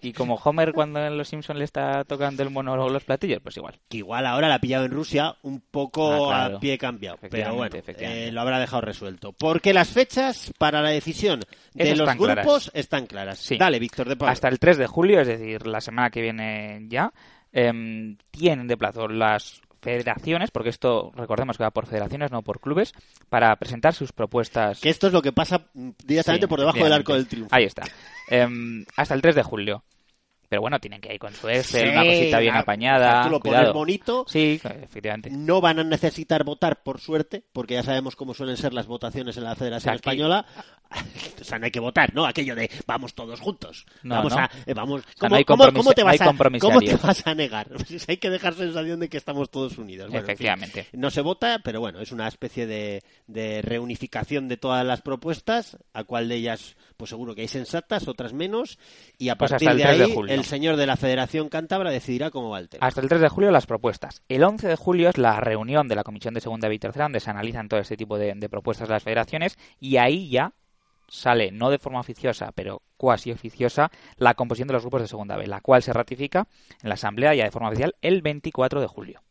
Y como Homer cuando en Los Simpsons le está tocando el monólogo los platillos, pues igual. Que igual ahora la ha pillado en Rusia un poco Ah, claro. a pie cambiado. Pero bueno, eh, lo habrá dejado resuelto. Porque las fechas para la decisión de los grupos claras. están claras. Sí. Dale, Víctor de Hasta el 3 de julio, es decir, la semana que viene ya, em, tienen de plazo las federaciones, porque esto recordemos que va por federaciones, no por clubes, para presentar sus propuestas. Que esto es lo que pasa directamente Sí, por debajo del arco del triunfo. Ahí está. Em, hasta el 3 de julio. Pero bueno, tienen que ir con su Excel, Sí, una cosita bien la- apañada. Tú lo cuidado. bonito. Sí, efectivamente. No van a necesitar votar, por suerte, porque ya sabemos cómo suelen ser las votaciones en la Federación O sea, aquí- Española. [laughs] O sea, no hay que votar, ¿no? Aquello de vamos todos juntos. No, vamos no. a. eh, vamos. sea, ¿Cómo, no hay cómo- te vas a, ¿Cómo te vas a negar? [laughs] Pues hay que dejar sensación de que estamos todos unidos. Bueno, en fin, Efectivamente. no se vota, pero bueno, es una especie de, de reunificación de todas las propuestas, a cual de ellas, pues seguro que hay sensatas, otras menos, y a Pues partir el de 3 de ahí el señor de la Federación Cántabra decidirá cómo va el tema. Hasta el 3 de julio las propuestas. El 11 de julio es la reunión de la Comisión de Segunda y Tercera donde se analizan todo este tipo de, de propuestas de las federaciones y ahí ya sale, no de forma oficiosa, pero cuasi oficiosa, la composición de los grupos de Segunda B, la cual se ratifica en la Asamblea ya de forma oficial el 24 de julio.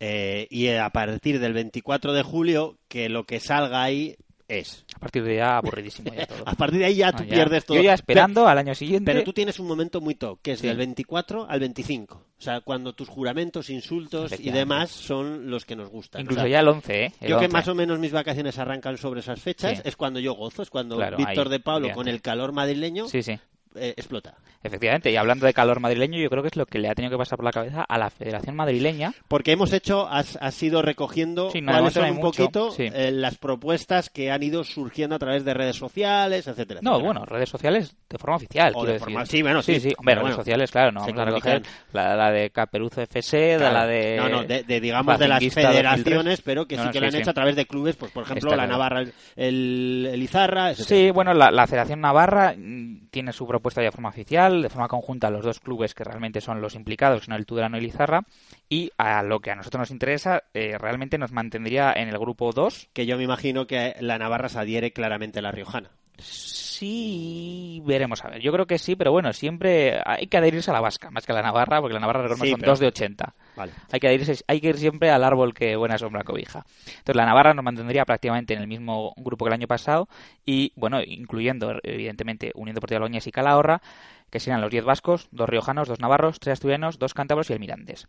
Eh, y a partir del 24 de julio, que lo que salga ahí es. A partir de ya aburridísimo ya todo. [laughs] A partir de ahí ya No, tú ya. pierdes todo. Yo ya esperando Pero- al año siguiente. Pero tú tienes un momento muy top, que es Sí. del 24 al 25. O sea, cuando tus juramentos, insultos y demás son los que nos gustan. Incluso O sea, ya el 11, ¿eh? El yo que 11. más o menos mis vacaciones arrancan sobre esas fechas, Sí. es cuando yo gozo, es cuando Claro, Víctor ahí, de Pablo, con el calor madrileño, Sí, sí. Eh, explota. Efectivamente, y hablando de calor madrileño, yo creo que es lo que le ha tenido que pasar por la cabeza a la Federación Madrileña. Porque hemos hecho, has, has ido recogiendo Sí, no, cuáles son un mucho, poquito sí. eh, las propuestas que han ido surgiendo a través de redes sociales, etcétera. No, etcétera. bueno, redes sociales de forma oficial, O quiero de decir. forma- sí, bueno, sí, sí. Hombre, redes bueno, sociales, claro, no vamos a recoger la, la de Caperuzo FC, Claro. la de... No, no, de, de, digamos de las Facinguista 2003. federaciones, pero que No, sí no, que lo han hecho a través de clubes, pues por ejemplo Está la claro. Navarra, el, el, el Izarra, etcétera. Sí, bueno, la, la Federación Navarra mm, tiene su propuesta de forma oficial, de forma conjunta los dos clubes que realmente son los implicados, son el Tudelano y el Izarra, y a lo que a nosotros nos interesa, eh, realmente nos mantendría en el grupo 2. Que yo me imagino que la Navarra se adhiere claramente a la Riojana. Sí, veremos a ver. Yo creo que sí, pero bueno, siempre hay que adherirse a la vasca, más que a la Navarra, porque la Navarra recordemos, Sí, son pero- dos de 80. Vale. Hay que, adherirse, hay que ir siempre al árbol que buena sombra cobija. Entonces la Navarra nos mantendría prácticamente en el mismo grupo que el año pasado y, bueno, incluyendo evidentemente Unión Deportiva Logroñés y Calahorra, que serían los 10 vascos, dos riojanos, dos navarros, tres asturianos, dos cántabros y el Mirandes.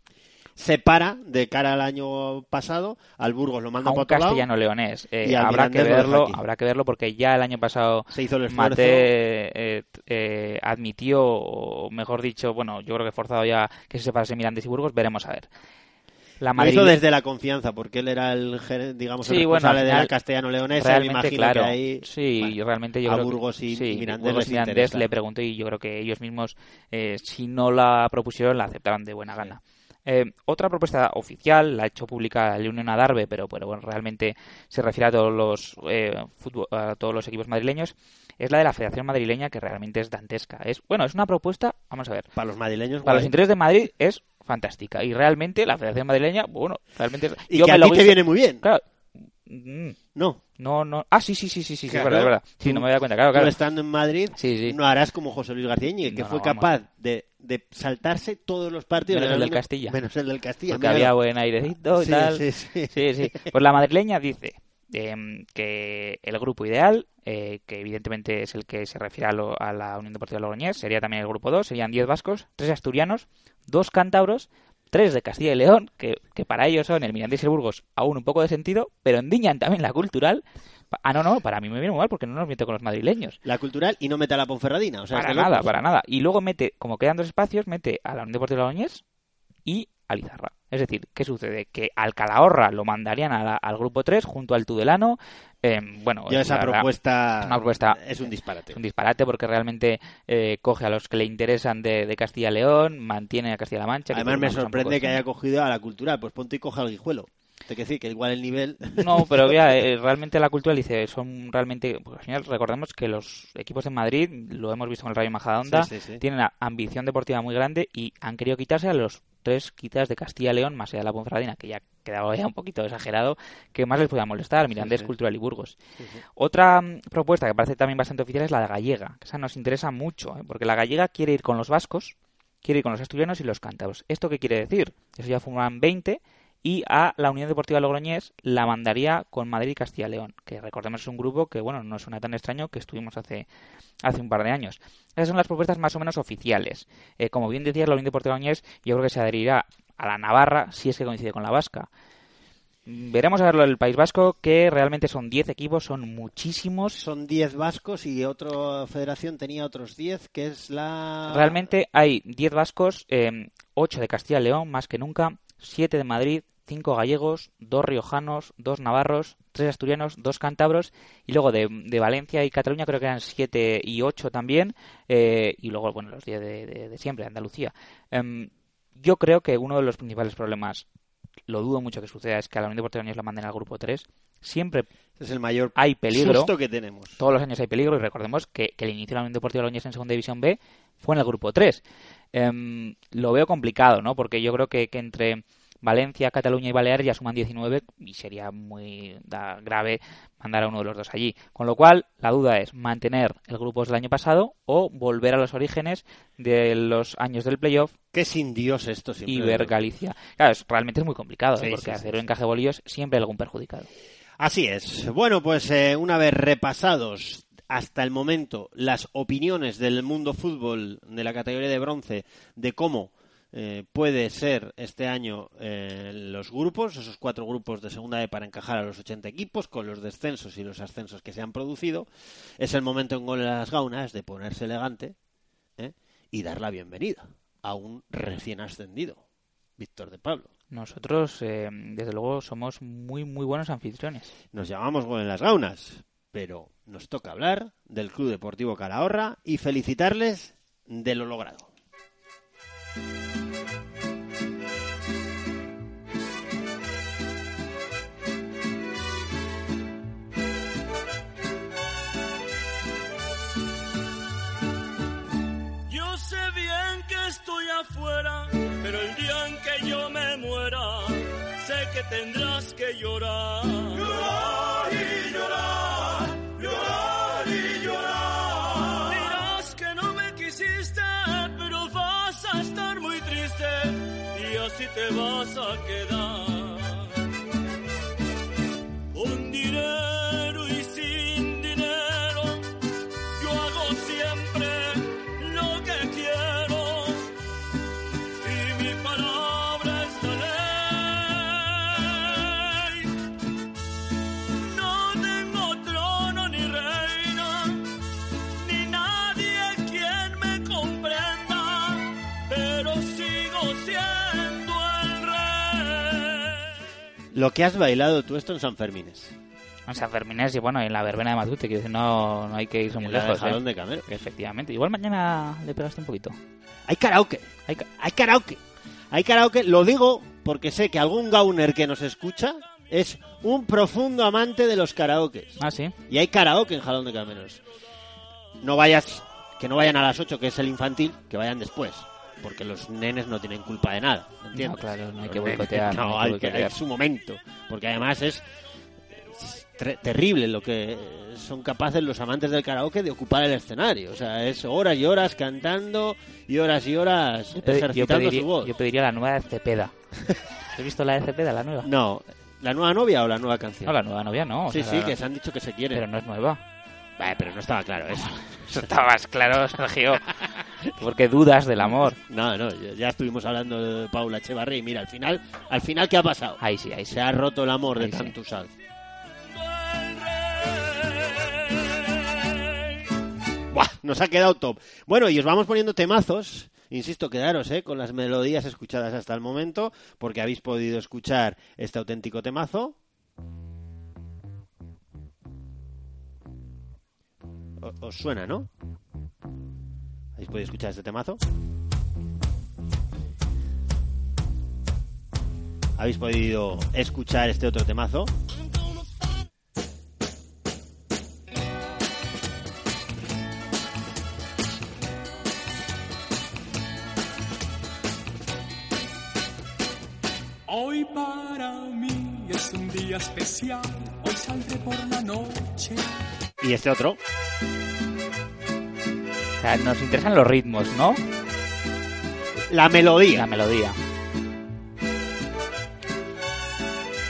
Se para de cara al año pasado, al Burgos lo manda a un para otro lado. castellano-leonés. Eh, y habrá que verlo, habrá que verlo porque ya el año pasado Se hizo el esfuerzo. Mate eh, eh, admitió, o mejor dicho, bueno, yo creo que forzado ya que se separase Mirandes y Burgos, veremos a ver. La Lo hizo desde la confianza, porque él era el, digamos, el Sí, responsable al de la final, castellano-leonesa. Me imagino claro. que ahí Sí, bueno, realmente yo a creo que- Burgos y sí, Mirandés Burgos y Mirandés le pregunto y yo creo que ellos mismos, eh, si no la propusieron, la aceptaron de buena gana. Eh, otra propuesta oficial, la ha hecho pública el Unión Adarve, pero, pero bueno, realmente se refiere a todos los eh, fútbol- a todos los equipos madrileños, es la de la Federación Madrileña, que realmente es dantesca. Es, bueno, es una propuesta, vamos a ver, Para los madrileños, para los intereses de Madrid es fantástica. Y realmente la Federación Madrileña, bueno, realmente... es- Y yo que me a lo ti te viene muy bien. Claro. No. No, no. Ah, sí, sí, sí, sí, sí, es Claro. verdad, es verdad. Sí, no me había dado cuenta, claro, claro. estando en Madrid, Sí, sí. no harás como José Luis García Íñiguez, que No, fue no, capaz de, de saltarse todos los partidos. Menos el del Castilla. Menos el del Castilla. Porque había buen airecito y Sí, tal. sí, sí. sí, sí. Pues la madrileña dice em, que el grupo ideal, eh, que evidentemente es el que se refiere a, lo- a la Unión Deportiva Logroñés, sería también el grupo 2, serían 10 vascos, 3 asturianos, 2 cántabros, 3 de Castilla y León, que, que para ellos son el Mirandés y el Burgos aún un poco de sentido, pero endiñan también la cultural. Ah, no, no, para mí me viene muy mal porque no nos mete con los madrileños. La cultural y no mete a la Ponferradina. O sea, para es de nada, para nada. Y luego mete, como quedan dos espacios, mete a la Unión Deportiva Logroñés y Es decir, ¿qué sucede? Que al Calahorra lo mandarían a la- al grupo 3 junto al Tudelano. eh, bueno, Yo esa verdad, propuesta es una propuesta es un disparate. es un disparate porque realmente eh, coge a los que le interesan de, de Castilla y León, mantiene a Castilla-La Mancha. Además me sorprende que haya cogido a la cultural. Pues ponte y coge al guijuelo. Te que decir que igual el nivel... [laughs] No, pero ya, [laughs] eh, realmente la cultura dice, son realmente, pues al final recordemos que los equipos de Madrid, lo hemos visto con el Rayo Majadahonda, Sí, sí, sí. tienen una ambición deportiva muy grande y han querido quitarse a los tres quizás de Castilla y León, más allá de la Ponferradina, que ya quedaba ya un poquito exagerado, que más les podía molestar, Mirandés, sí. Cultural y Burgos. Otra mm, propuesta que parece también bastante oficial es la de gallega, que esa nos interesa mucho, ¿eh? porque la gallega quiere ir con los vascos, quiere ir con los asturianos y los cántabros. ¿Esto qué quiere decir? Eso ya forman 20 y a la Unión Deportiva Logroñés la mandaría con Madrid y Castilla y León, que recordemos es un grupo que, bueno, no suena tan extraño que estuvimos hace, hace un par de años. Esas son las propuestas más o menos oficiales. Eh, como bien decías, la Unión Deportiva Logroñés yo creo que se adherirá a la Navarra si es que coincide con la Vasca. Veremos a ver lo del País Vasco, que realmente son 10 equipos, son muchísimos. Son 10 vascos y otra federación tenía otros 10, que es la... Realmente hay 10 vascos, eh, 8 de Castilla y León, más que nunca, 7 de Madrid, 5 gallegos, 2 riojanos, 2 navarros, 3 asturianos, 2 cántabros, y luego de, de Valencia y Cataluña creo que eran 7 y 8 también, eh, y luego, bueno, los 10 de, de- de siempre, Andalucía. Em, yo creo que uno de los principales problemas, lo dudo mucho que suceda, es que a la Unión Deportiva Logroñés la manden al grupo 3. Siempre es el mayor hay peligro. susto que tenemos. Todos los años hay peligro y recordemos que, que el inicio de la Unión Deportiva Logroñés en Segunda División B fue en el grupo 3. Em, lo veo complicado, ¿no? Porque yo creo que, que entre Valencia, Cataluña y Baleares ya suman 19 y sería muy da- grave mandar a uno de los dos allí. Con lo cual, la duda es mantener el grupo del año pasado o volver a los orígenes de los años del playoff Qué sin Dios esto siempre. y ver Galicia. Claro, es- realmente es muy complicado, ¿eh? Sí, porque sí, sí, hacer un encaje de bolillos siempre hay algún perjudicado. Así es. Bueno, pues eh, una vez repasados hasta el momento las opiniones del mundo fútbol de la categoría de bronce de cómo eh, puede ser este año eh, los grupos, esos cuatro grupos de segunda E para encajar a los 80 equipos con los descensos y los ascensos que se han producido, es el momento en gol las gaunas de ponerse elegante ¿eh? y dar la bienvenida a un recién ascendido, Víctor de Pablo. Nosotros, eh, desde luego, somos muy, muy buenos anfitriones. Nos llamamos Gol en las Gaunas, pero nos toca hablar del Club Deportivo Calahorra y felicitarles de lo logrado. Que tendrás que llorar. Llorar y llorar, llorar y llorar. Dirás que no me quisiste, pero vas a estar muy triste y así te vas a quedar. Lo que has bailado tú esto en San Fermines. En San Fermines y bueno, en la verbena de Matute, que no, no hay que irse muy la lejos. Jalón ¿eh? de Camero. Efectivamente. Igual mañana le pegaste un poquito. Hay karaoke. Hay, ca- Hay karaoke. Hay karaoke. Lo digo porque sé que algún gauner que nos escucha es un profundo amante de los karaokes. Ah, sí. Y hay karaoke en Jalón de Cameros. No vayas, que no vayan a las 8, que es el infantil, que vayan después. Porque los nenes no tienen culpa de nada. ¿entiendes? No, claro, no hay que boicotear, No, hay que hay es su momento. Porque además es. tre- terrible lo que son capaces los amantes del karaoke de ocupar el escenario. O sea, es horas y horas cantando y horas y horas pedi- yo ejercitando pediría, su voz. yo pediría la nueva de Cepeda. [laughs] ¿Has visto la de Cepeda, la nueva? No, ¿la nueva novia o la nueva canción? No, la nueva novia no. o sí, sea, sí, la- que se han dicho que se quieren. Pero no es nueva. Vale, pero no estaba claro eso. [laughs] Eso está más claro, Sergio. [laughs] Porque dudas del amor. No, no, ya estuvimos hablando de Paula Echevarría y mira, al final, al final ¿qué ha pasado? Ahí sí, ahí sí. Se ha roto el amor de Ahí sí. tanto. Buah, nos ha quedado top. Bueno, y os vamos poniendo temazos. Insisto, quedaros ¿eh? con las melodías escuchadas hasta el momento, porque habéis podido escuchar este auténtico temazo. Os suena, ¿no? ¿Habéis podido escuchar este temazo? ¿Habéis podido escuchar este otro temazo? Hoy para mí es un día especial, hoy saldré por la noche. Y este otro. O sea, nos interesan los ritmos, ¿no? La melodía. La melodía.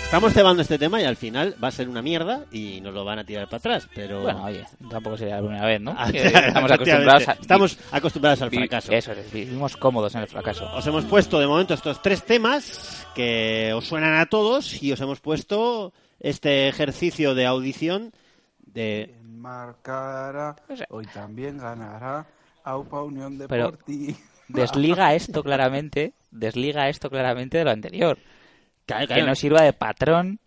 Estamos cebando este tema y al final va a ser una mierda y nos lo van a tirar para atrás, pero... Bueno, oye, tampoco sería la primera vez, ¿no? [laughs] Estamos acostumbrados a... Estamos acostumbrados al fracaso. Eso es, vivimos cómodos en el fracaso. Os hemos puesto de momento estos tres temas que os suenan a todos y os hemos puesto este ejercicio de audición de... Marcará, hoy también ganará Aupa Unión Pero Deportiva. [laughs] desliga esto claramente, desliga esto claramente de lo anterior. Claro, Que no sirva de patrón.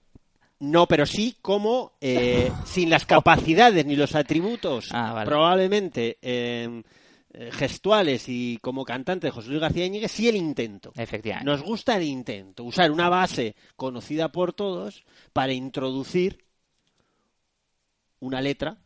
No, pero sí como eh, [laughs] sin las capacidades ni los atributos Ah, vale. probablemente eh, eh, gestuales y como cantante de José Luis García Íñiguez, sí el intento. Efectivamente. Nos gusta el intento, usar una base conocida por todos para introducir una letra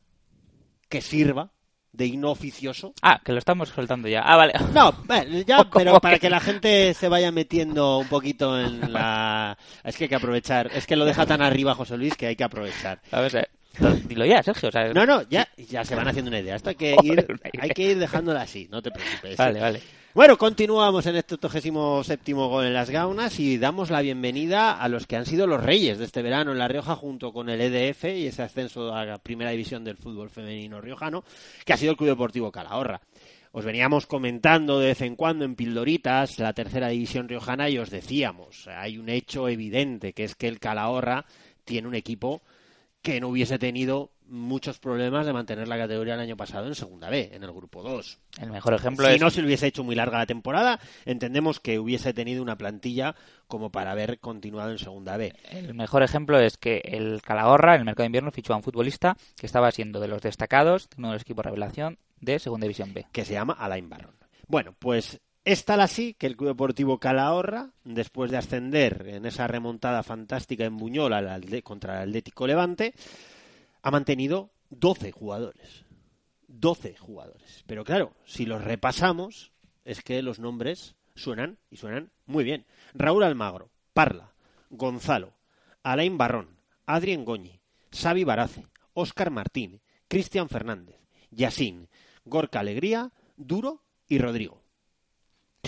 que sirva de himno oficioso. Ah, que lo estamos soltando ya. Ah, vale. No, bueno, [laughs] ya, ¿Cómo pero para que la gente se vaya metiendo un poquito en la... Es que hay que aprovechar. Es que lo deja tan arriba José Luis que hay que aprovechar. A ver, eh, dilo ya, Sergio. o sea, No, no, ya, ya se van haciendo una idea. Esto hay que ir, hay que ir dejándola así, no te preocupes. Vale, vale. Bueno, continuamos en este 87 gol en las gaunas y damos la bienvenida a los que han sido los reyes de este verano en La Rioja junto con el EDF y ese ascenso a la primera división del fútbol femenino riojano, que ha sido el Club Deportivo Calahorra. Os veníamos comentando de vez en cuando en Pildoritas la tercera división riojana y os decíamos, hay un hecho evidente que es que el Calahorra tiene un equipo que no hubiese tenido muchos problemas de mantener la categoría el año pasado en segunda B, en el grupo 2. El mejor ejemplo si es... no se hubiese hecho muy larga la temporada, entendemos que hubiese tenido una plantilla como para haber continuado en segunda B. El mejor ejemplo es que el Calahorra, en el mercado de invierno, fichó a un futbolista que estaba siendo de los destacados de uno de los equipos revelación de Segunda División B. que se llama Alain Barron. Bueno, pues es tal así que el Club Deportivo Calahorra, después de ascender en esa remontada fantástica en Buñol contra el Atlético Levante, ha mantenido 12 jugadores. 12 jugadores. Pero claro, si los repasamos, es que los nombres suenan y suenan muy bien. Raúl Almagro, Parla, Gonzalo, Alain Barrón, Adrien Goñi, Xavi Barace, Óscar Martín, Cristian Fernández, Yasín, Gorka Alegría, Duro y Rodrigo.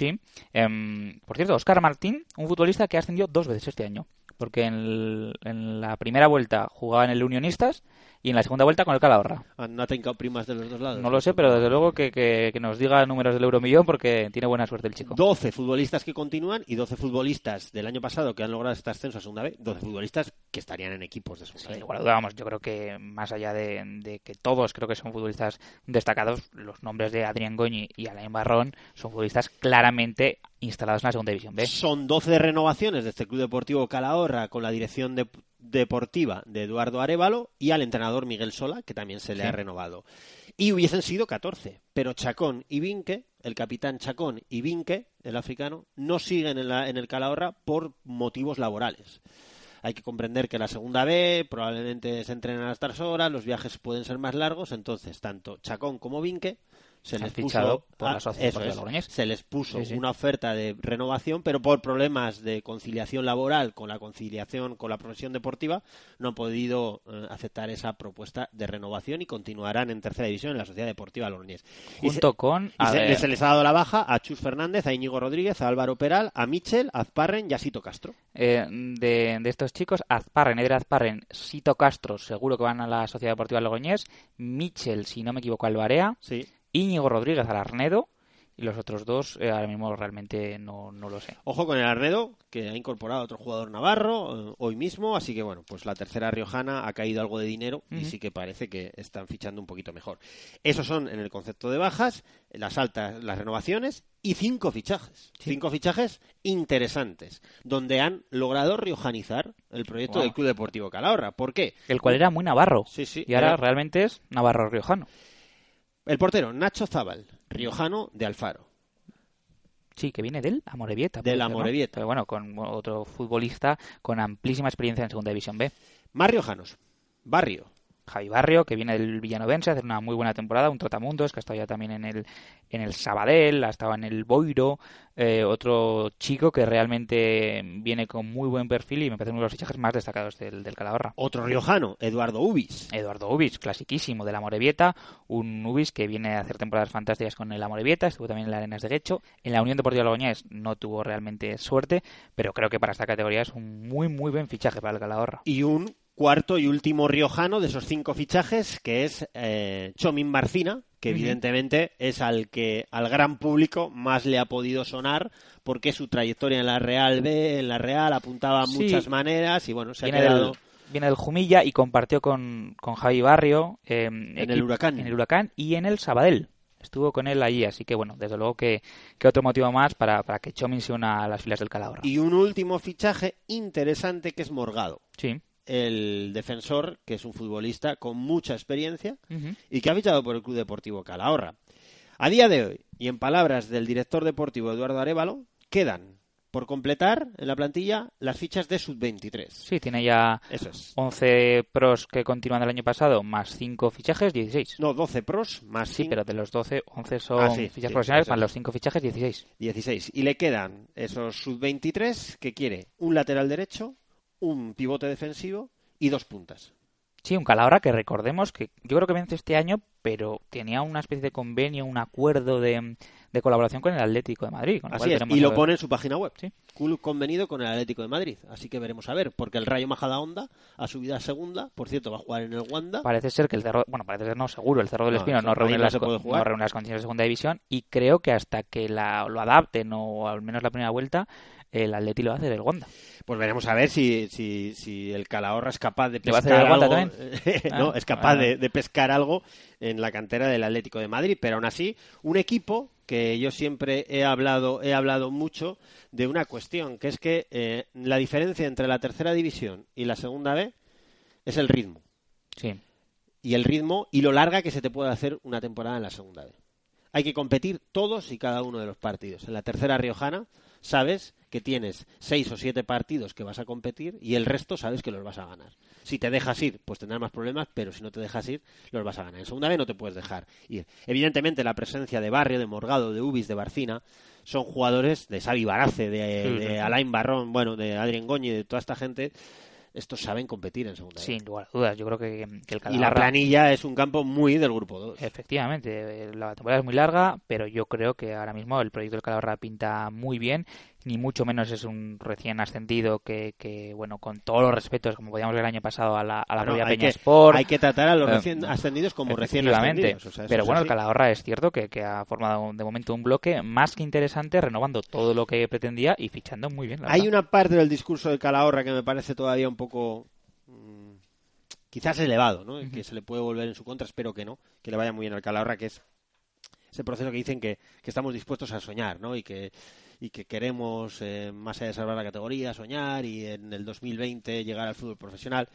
Sí. Em, por cierto, Óscar Martín, un futbolista que ha ascendido dos veces este año. Porque en, en la primera vuelta jugaba en el Unionistas y en la segunda vuelta con el Calahorra. Ah, ¿No ha trincado primas de los dos lados? No lo sé, pero desde luego que, que- que nos diga números del euromillón porque tiene buena suerte el chico. 12 futbolistas que continúan y 12 futbolistas del año pasado que han logrado este ascenso a segunda B. 12 futbolistas que estarían en equipos de segunda Sin B. duda, vamos, yo creo que más allá de, de que todos creo que son futbolistas destacados, los nombres de Adrián Goñi y Alain Barrón son futbolistas claramente instalados en la segunda división B. Son 12 renovaciones de este Club Deportivo Calahorra con la dirección de- deportiva de Eduardo Arevalo y al entrenador Miguel Sola, que también se le Sí. ha renovado. Y hubiesen sido 14, pero Chacón y Vinque, el capitán Chacón y Vinque, el africano, no siguen en, la- en el Calahorra por motivos laborales. Hay que comprender que la segunda B probablemente se entrenan a estas horas, los viajes pueden ser más largos, entonces tanto Chacón como Vinque se les puso por la ah, eso Deportiva es, se les puso Sí, sí. una oferta de renovación, pero por problemas de conciliación laboral con la conciliación con la profesión deportiva no han podido eh, aceptar esa propuesta de renovación y continuarán en tercera división en la Sociedad Deportiva Logroñés. Y se- Junto con. y se, les ha dado la baja a Chus Fernández, a Íñigo Rodríguez, a Álvaro Peral, a Michel, a Azparren y a Sito Castro. eh, de, de estos chicos, Azparren, Eder Azparren, Sito Castro, seguro que van a la Sociedad Deportiva Logroñés. Michel, si no me equivoco, al Barea. Sí. Íñigo Rodríguez al Arnedo. Y los otros dos, eh, ahora mismo realmente no, no lo sé. Ojo con el Arnedo, que ha incorporado a otro jugador navarro eh, hoy mismo, así que bueno, pues la tercera riojana ha caído algo de dinero y sí que parece que están fichando un poquito mejor. Esos son en el concepto de bajas, las altas, las renovaciones y cinco fichajes. Cinco fichajes interesantes, donde han logrado riojanizar el proyecto Wow. del Club Deportivo Calahorra. ¿Por qué? El cual era muy navarro. Sí, sí. Y ahora era- realmente es navarro riojano. El portero, Nacho Zabal, riojano de Alfaro. Sí, que viene del Amorebieta. Del. Amorebieta. Pero bueno, con otro futbolista con amplísima experiencia en Segunda División B. Más riojanos. Barrio. Javi Barrio, que viene del Villanovense, a hacer una muy buena temporada, un trotamundos, que ha estado ya también en el, en el Sabadell, ha estado en el Boiro, eh, otro chico que realmente viene con muy buen perfil y me parece uno de los fichajes más destacados del, del Calahorra. Otro riojano, Eduardo Ubis. Eduardo Ubis, clasiquísimo del Amorebieta, un Ubis que viene a hacer temporadas fantásticas con el Amorebieta, estuvo también en la Arenas de Guecho, en la Unión Deportiva Logroñés no tuvo realmente suerte, pero creo que para esta categoría es un muy muy buen fichaje para el Calahorra. y un cuarto y último riojano de esos cinco fichajes, que es eh, Chomin Barcina, que evidentemente es al que al gran público más le ha podido sonar, porque su trayectoria en la Real B, en la Real, apuntaba a Sí. muchas maneras y bueno, se ha quedado... del, viene del Jumilla y compartió con, con Javi Barrio eh, En el Huracán. en el Huracán y en el Sabadell. Estuvo con él allí, así que bueno, desde luego que, que otro motivo más para, para que Chomin se una a las filas del Calahorra. Y un último fichaje interesante que es Morgado. Sí. El defensor, que es un futbolista con mucha experiencia Ujú. y que ha fichado por el Club Deportivo Calahorra. A día de hoy, y en palabras del director deportivo Eduardo Arevalo, quedan por completar en la plantilla las fichas de sub-23. Sí, tiene ya Eso es. 11 pros que continúan del año pasado, más 5 fichajes, 16. No, 12 pros más Sí, 5, pero de los 12, 11 son Ah, sí, fichas sí, profesionales, más los 5 fichajes, 16. 16. Y le quedan esos sub-23 que quiere un lateral derecho, un pivote defensivo y dos puntas. Sí, un Calahorra que recordemos que yo creo que vence este año, pero tenía una especie de convenio, un acuerdo de, de colaboración con el Atlético de Madrid. con Así es, y lo pone en su página web. Sí. Club convenido con el Atlético de Madrid. Así que veremos a ver, porque el Rayo Majadahonda ha subido a segunda. Por cierto, va a jugar en el Wanda. Parece ser que el Cerro, bueno, parece ser no, seguro, el Cerro del No, Espino no, reúne las, no reúne las condiciones de segunda división y creo que hasta que la, lo adapten o al menos la primera vuelta, el Atleti lo hace del Wanda. Pues veremos a ver si, si, si el Calahorra es capaz de ¿Le va a hacer pescar algo. [laughs] no, Ah, es capaz de, de pescar algo en la cantera del Atlético de Madrid. Pero aún así, un equipo que yo siempre he hablado, he hablado mucho de una cuestión, que es que eh, la diferencia entre la tercera división y la segunda B es el ritmo. Sí. Y el ritmo y lo larga que se te puede hacer una temporada en la segunda B. Hay que competir todos y cada uno de los partidos. En la tercera riojana sabes que tienes seis o siete partidos que vas a competir y el resto sabes que los vas a ganar. Si te dejas ir, pues tendrás más problemas, pero si no te dejas ir, los vas a ganar. En segunda B no te puedes dejar ir. Evidentemente la presencia de Barrio, de Morgado, de Ubis, de Barcina, son jugadores de Xavi Barace, de, Sí. Alain Barrón, bueno, de Adrien Goñi, de toda esta gente. Estos saben competir en segunda B. Sin lugar a dudas, yo creo que, que el y la Calahorra- planilla es un campo muy del grupo 2. Efectivamente, eh, la temporada es muy larga, pero yo creo que ahora mismo el proyecto del Calahorra pinta muy bien, ni mucho menos es un recién ascendido que, que bueno, con todos los respetos, como podíamos ver el año pasado a la, a la propia Peña que- Sport. hay que tratar a los eh, recién ascendidos como recién ascendidos, o sea, eso pero bueno, el. Calahorra es cierto que, que ha formado de momento un bloque más que interesante, renovando todo lo que pretendía y fichando muy bien. la Hay verdad. una parte del discurso de Calahorra que me parece todavía un poco mm, quizás elevado, ¿no? Que se le puede volver en su contra, espero que no, que le vaya muy bien al Calahorra, que es ese proceso que dicen que, que estamos dispuestos a soñar, ¿no? Y que, y que queremos, eh, más allá de salvar la categoría, soñar y en el 2020 llegar al fútbol profesional.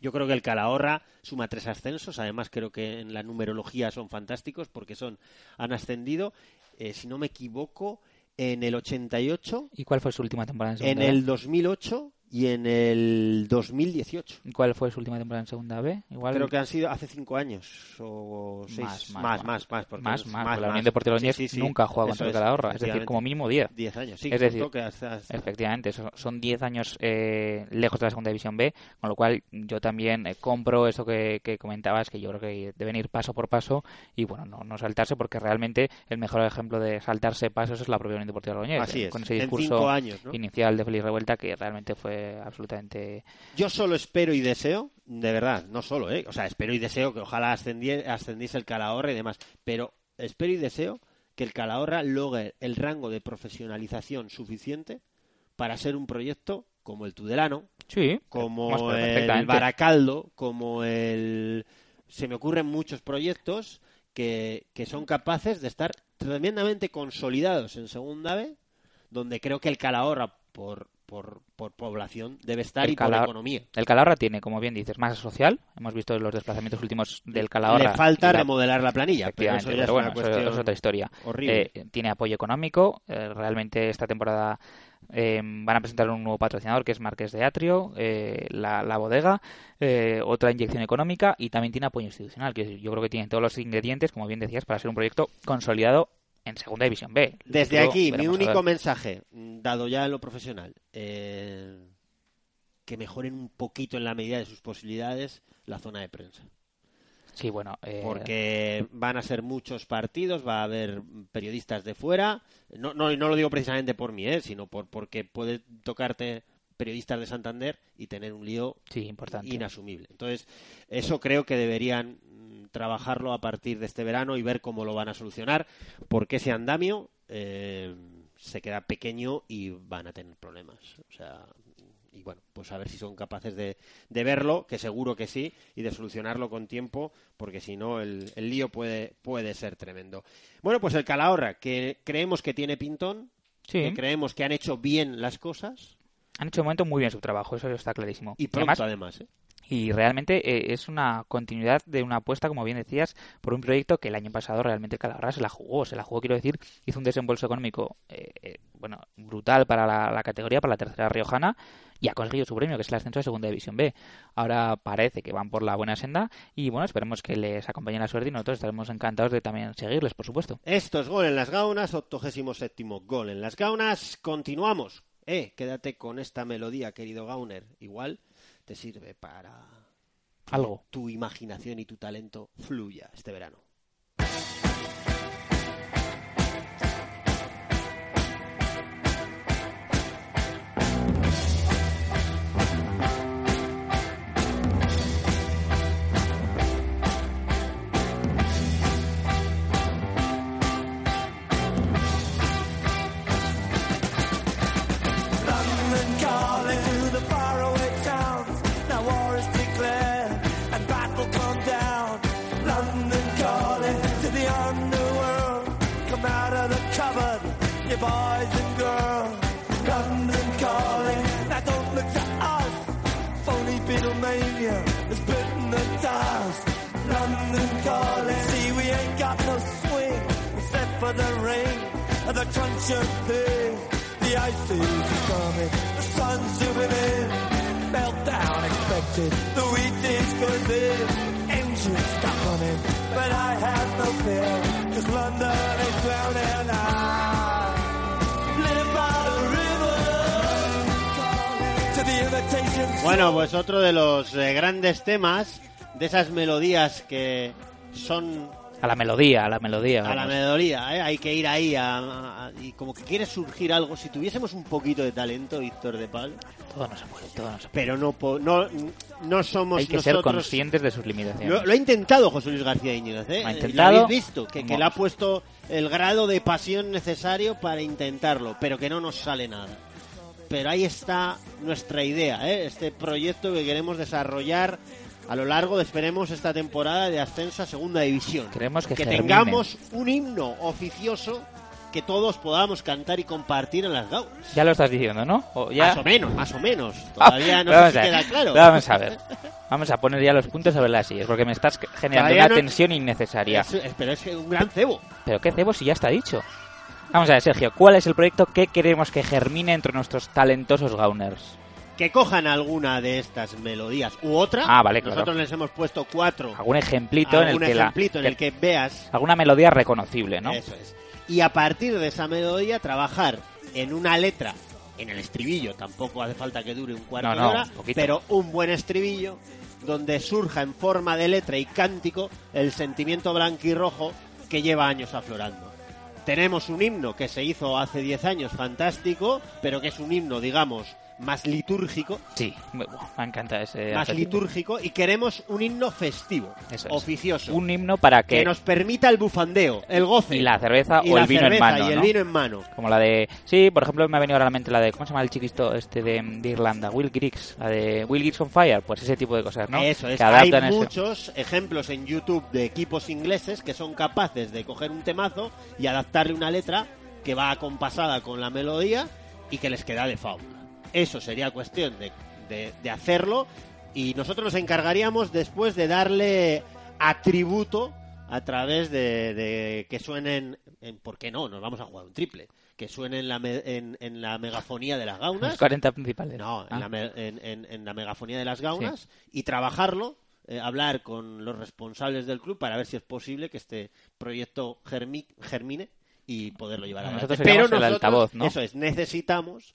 Yo creo que el Calahorra suma tres ascensos, además creo que en la numerología son fantásticos porque son han ascendido, eh, si no me equivoco, en el 88 ¿Y cuál fue su última temporada en en el B? 2008 y en el 2018. ¿Y ¿Cuál fue su última temporada en Segunda B? Igual Creo que han sido hace cinco años o seis. Más, Más, más, más, más. porque más, es más, la Unión Deportiva Sí, sí, sí. nunca ha jugado contra el Calahorra, es decir, como mínimo 10. 10 años, sí. es decir, que hasta- hasta- efectivamente, son 10 años eh, lejos de la segunda división B, con lo cual yo también eh, compro eso que, que comentabas, que yo creo que deben ir paso por paso y bueno, no, no saltarse, porque realmente el mejor ejemplo de saltarse pasos es la propia Unión Deportiva Logroñés, Así eh, es, con ese discurso años, ¿no? inicial de Feliz Revuelta que realmente fue absolutamente... Yo solo espero y deseo, de verdad, no solo, ¿eh? O sea, espero y deseo que ojalá ascendie- ascendiese el Calahorra y demás, pero espero y deseo que el Calahorra logre el rango de profesionalización suficiente para ser un proyecto como el Tudelano, Sí, más como el. Baracaldo, como el... Se me ocurren muchos proyectos que, que son capaces de estar tremendamente consolidados en Segunda B, donde creo que el Calahorra, por, por, por población, debe estar El y por economía. El Calahorra tiene, como bien dices, masa social. Hemos visto los desplazamientos últimos del Calahorra. Le falta la- remodelar la planilla, pero Efectivamente, eso ya es bueno, una eso- es otra historia. horrible. Eh, tiene apoyo económico. eh, realmente esta temporada eh, van a presentar un nuevo patrocinador que es Marqués de Atrio, eh, la, la bodega, eh, otra inyección económica y también tiene apoyo institucional, que yo creo que tiene todos los ingredientes, como bien decías, para ser un proyecto consolidado en Segunda División B. Desde Luego aquí, mi único mensaje, dado ya en lo profesional, eh, que mejoren un poquito en la medida de sus posibilidades la zona de prensa. Sí, bueno. eh, Porque van a ser muchos partidos, va a haber periodistas de fuera. No, no, y no lo digo precisamente por mí, ¿eh? sino por, porque puede tocarte periodistas de Santander y tener un lío Sí, importante. inasumible. Entonces, eso creo que deberían trabajarlo a partir de este verano y ver cómo lo van a solucionar, porque ese andamio eh, se queda pequeño y van a tener problemas. O sea, y bueno, pues a ver si son capaces de, de verlo, que seguro que sí, y de solucionarlo con tiempo, porque si no el, el lío puede, puede ser tremendo. Bueno, pues el Calahorra, que creemos que tiene pintón, Sí. que creemos que han hecho bien las cosas, Han hecho de momento muy bien su trabajo, eso está clarísimo. y pronto además, ¿eh? Y realmente eh, es una continuidad de una apuesta, como bien decías, por un proyecto que el año pasado realmente Calahorra se la jugó. Se la jugó, quiero decir, hizo un desembolso económico eh, eh, bueno brutal para la, categoría, para la tercera riojana, y ha conseguido su premio, que es el ascenso de Segunda División B. Ahora parece que van por la buena senda y bueno, esperemos que les acompañe la suerte y nosotros estaremos encantados de también seguirles, por supuesto. Esto es Gol en las Gaunas, 87 Gol en las Gaunas. Continuamos. Eh, quédate con esta melodía, querido Gauner. Igual te sirve para Algo. tu imaginación y tu talento fluya este verano. The ice coming, the sun's the but I have no fear, London is drowning. Bueno, pues otro de los eh, grandes temas, de esas melodías que son A la melodía, a la melodía. a la melodía, ¿eh? hay que ir ahí a- a- y como que quiere surgir algo. Si tuviésemos un poquito de talento, Víctor de Pal, Todo no se puede, todo no se puede. pero no, po- no, no somos Hay que ser conscientes de sus limitaciones. Lo, lo ha intentado José Luis García Íñiguez, ¿eh? Lo ha Lo intentado. habéis visto, que, que le ha puesto el grado de pasión necesario para intentarlo, pero que no nos sale nada. Pero ahí está nuestra idea, ¿eh? Este proyecto que queremos desarrollar a lo largo de, esperemos, esta temporada de ascenso a Segunda División. Queremos que germine. tengamos un himno oficioso que todos podamos cantar y compartir en las gaunas. Ya lo estás diciendo, ¿no? O ya... Más o menos, más o menos. Todavía no a si queda claro. Vamos a ver. Vamos a poner ya los puntos sobre las sillas, porque me estás generando Todavía una no- tensión innecesaria. Es- es- pero es que un gran cebo. Pero qué cebo si ya está dicho. Vamos a ver, Sergio, ¿cuál es el proyecto que queremos que germine entre nuestros talentosos gauners? Que cojan alguna de estas melodías u otra. Ah, vale, claro. Nosotros les hemos puesto cuatro. Algún ejemplito en el algún que la- ejemplito en el que veas Alguna melodía reconocible, ¿no? Eso es. Y a partir de esa melodía trabajar en una letra, en el estribillo, tampoco hace falta que dure un cuarto No, de hora, pero un buen estribillo donde surja en forma de letra y cántico el sentimiento blanquirrojo que lleva años aflorando. Tenemos un himno que se hizo hace 10 años fantástico, pero que es un himno, digamos, más litúrgico, Sí, me, me encanta ese más adjetivo. litúrgico y queremos un himno festivo, Eso es. oficioso, Un himno para que... que nos permita el bufandeo, el goce Y la cerveza y o la el vino en mano, y el ¿no? vino en mano. Como la de... Sí, por ejemplo, me ha venido ahora a la mente la de... ¿Cómo se llama el chiquisto este de, de Irlanda? Will Griggs. La de Will Griggs on Fire. Pues ese tipo de cosas, ¿no? Eso es. Que Hay ese- muchos ejemplos en YouTube de equipos ingleses que son capaces de coger un temazo y adaptarle una letra que va acompasada con la melodía y que les queda de fábula. Eso sería cuestión de, de- de hacerlo y nosotros nos encargaríamos después de darle atributo a través de, de que suenen, en, ¿por qué no? Nos vamos a jugar un triple. Que suenen en la, me- en, en la megafonía de las gaunas. Los 40 principales. No, en, Ah. la, me- en- la megafonía de las gaunas y trabajarlo, eh, hablar con los responsables del club para ver si es posible que este proyecto germi- germine y poderlo llevar adelante. Nosotros seríamos el altavoz, ¿no? eso es, necesitamos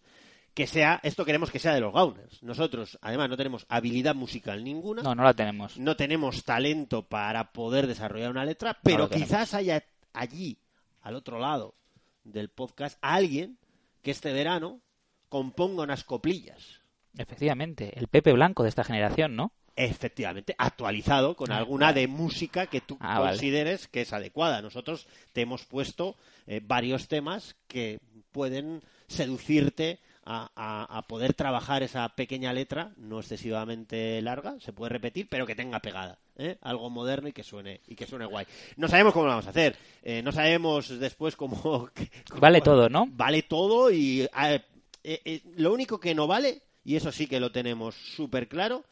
que sea, esto queremos que sea de los gauners. Nosotros, además, no tenemos habilidad musical ninguna. No, no la tenemos. No tenemos talento para poder desarrollar una letra, pero quizás haya allí, al otro lado del podcast, alguien que este verano componga unas coplillas. Efectivamente, el Pepe Blanco de esta generación, ¿no? Efectivamente, actualizado con Ah, alguna de música que tú Ah, vale. consideres que es adecuada. Nosotros te hemos puesto eh, varios temas que pueden seducirte a, a- a poder trabajar esa pequeña letra, no excesivamente larga, se puede repetir, pero que tenga pegada. ¿eh? Algo moderno y que suene y que suene guay. No sabemos cómo lo vamos a hacer, eh, no sabemos después cómo, [laughs] cómo- Vale todo, ¿no? Vale todo y eh, eh, eh, lo único que no vale, y eso sí que lo tenemos súper claro,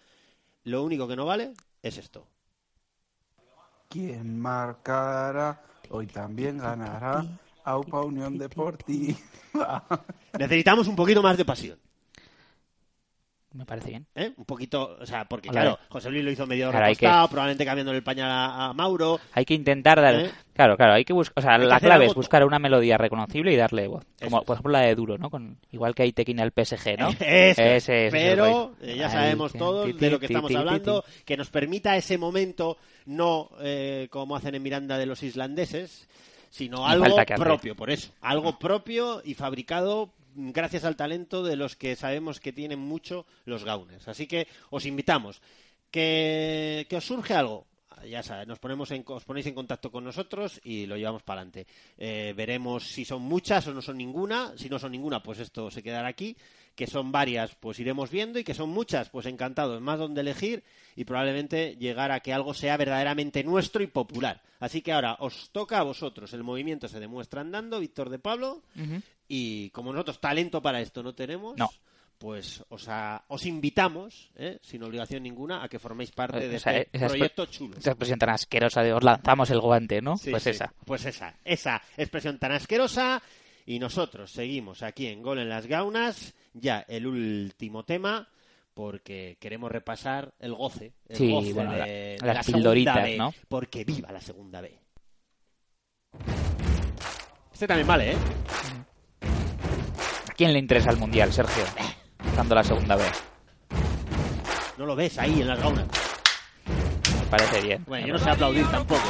lo único que no vale es esto. Quien marcará hoy también ganará. Aupa Unión Deportiva. [laughs] Necesitamos un poquito más de pasión. Me parece bien. ¿eh? Un poquito, o sea, porque Hola, claro. José Luis lo hizo medio Claro, que- recostado, probablemente cambiando el pañal a, a Mauro. Hay que intentar dar... ¿Eh? Claro, claro, hay que buscar... O sea, Hay la clave es buscar una melodía reconocible y darle voz. Como, por ejemplo, la de Duro, ¿no? Con, igual que hay Tequín al PSG, ¿no? [laughs] Eso. Ese el Pero eh, ya sabemos todos de lo que estamos hablando, que nos permita ese momento, no eh, como hacen en Miranda de los islandeses, sino algo propio, por eso. Algo propio y fabricado gracias al talento de los que sabemos que tienen mucho los gauners. Así que os invitamos. Que, que os surge algo, ya sabes, nos ponemos en, os ponéis en contacto con nosotros y lo llevamos para adelante. Eh, veremos si son muchas o no son ninguna. Si no son ninguna, pues esto se quedará aquí. Que son varias, pues iremos viendo. Y que son muchas, pues encantados. Más donde elegir y probablemente llegar a que algo sea verdaderamente nuestro y popular. Así que ahora os toca a vosotros. El movimiento se demuestra andando, Víctor de Pablo. Y como nosotros talento para esto no tenemos, No. pues os, a- os invitamos, ¿eh? sin obligación ninguna, a que forméis parte de este esa expre- proyecto chulo. Esa expresión tan asquerosa de os lanzamos el guante, ¿no? Sí, pues sí, esa. Pues esa, esa expresión tan asquerosa. Y nosotros seguimos aquí en Gol en las Gaunas, ya el último tema, porque queremos repasar el goce, el Sí, goce bueno, de, la- de las la pildoritas, B, ¿no? Porque viva la segunda B. Este también vale, ¿eh? ¿A quién le interesa el Mundial, Sergio? Dando la segunda vez. No lo ves ahí en las Gaunas. Me parece bien. Bueno, yo no sé aplaudir tampoco.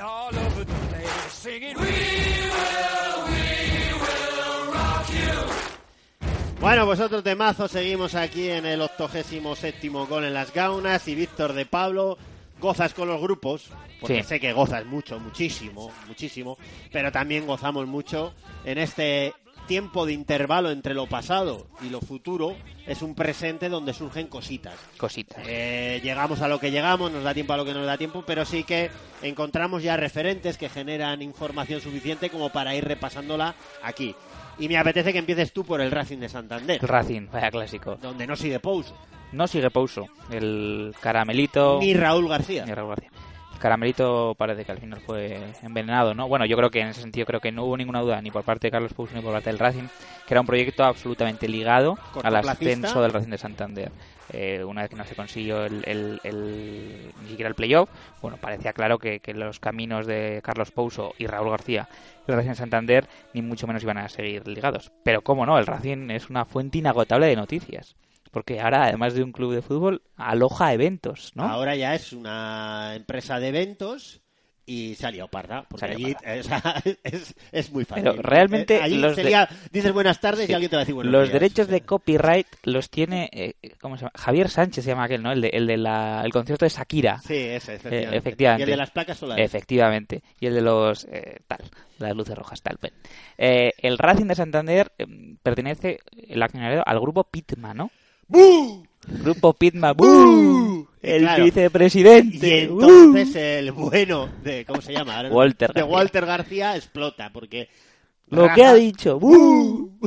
All over the place, singing, We will, we will rock you. Bueno, pues otro temazo, seguimos aquí en el 87 séptimo gol en las gaunas y Víctor de Pablo, gozas con los grupos, porque Sí. sé que gozas mucho, muchísimo, muchísimo, pero también gozamos mucho en este tiempo de intervalo entre lo pasado y lo futuro, es un presente donde surgen cositas. Cositas. Eh, llegamos a lo que llegamos, nos da tiempo a lo que nos da tiempo, pero sí que encontramos ya referentes que generan información suficiente como para ir repasándola aquí. Y me apetece que empieces tú por el Racing de Santander, El Racing, vaya clásico. donde no sigue Pouso, No sigue Pouso. El caramelito. ni Raúl García. Ni Raúl García. Caramelito parece que al final fue envenenado, ¿no? Bueno, yo creo que en ese sentido creo que no hubo ninguna duda ni por parte de Carlos Pouso ni por parte del Racing, que era un proyecto absolutamente ligado al ascenso del Racing de Santander. Eh, una vez que no se consiguió el, el- el- ni siquiera el playoff, bueno, parecía claro que, que los caminos de Carlos Pouso y Raúl García y el Racing de Santander ni mucho menos iban a seguir ligados. Pero cómo no, el Racing es una fuente inagotable de noticias. Porque ahora, además de un club de fútbol, aloja eventos, ¿no? Ahora ya es una empresa de eventos y se ha liado parda. Porque liado allí eh, o sea, [laughs] es, es muy fácil. Pero realmente Eh, allí los se de- lía- dices buenas tardes Sí. y alguien te va a decir buenos Los días. derechos de copyright los tiene, eh, ¿cómo se llama? Javier Sánchez se llama aquel, ¿no? El de, el de la, el concierto de Shakira. Sí, ese, efectivamente. Eh, efectivamente. Y el de las placas solares. Efectivamente. Y el de los, eh, tal, las luces rojas, tal. Eh, el Racing de Santander eh, pertenece, el accionariado, al grupo Pitma, ¿no? Grupo Pitma, ¡bú! El Claro. vicepresidente. Y entonces el bueno de, ¿cómo se llama? Walter de García. Walter García explota porque... Lo Rafa- que ha dicho, ¡bú!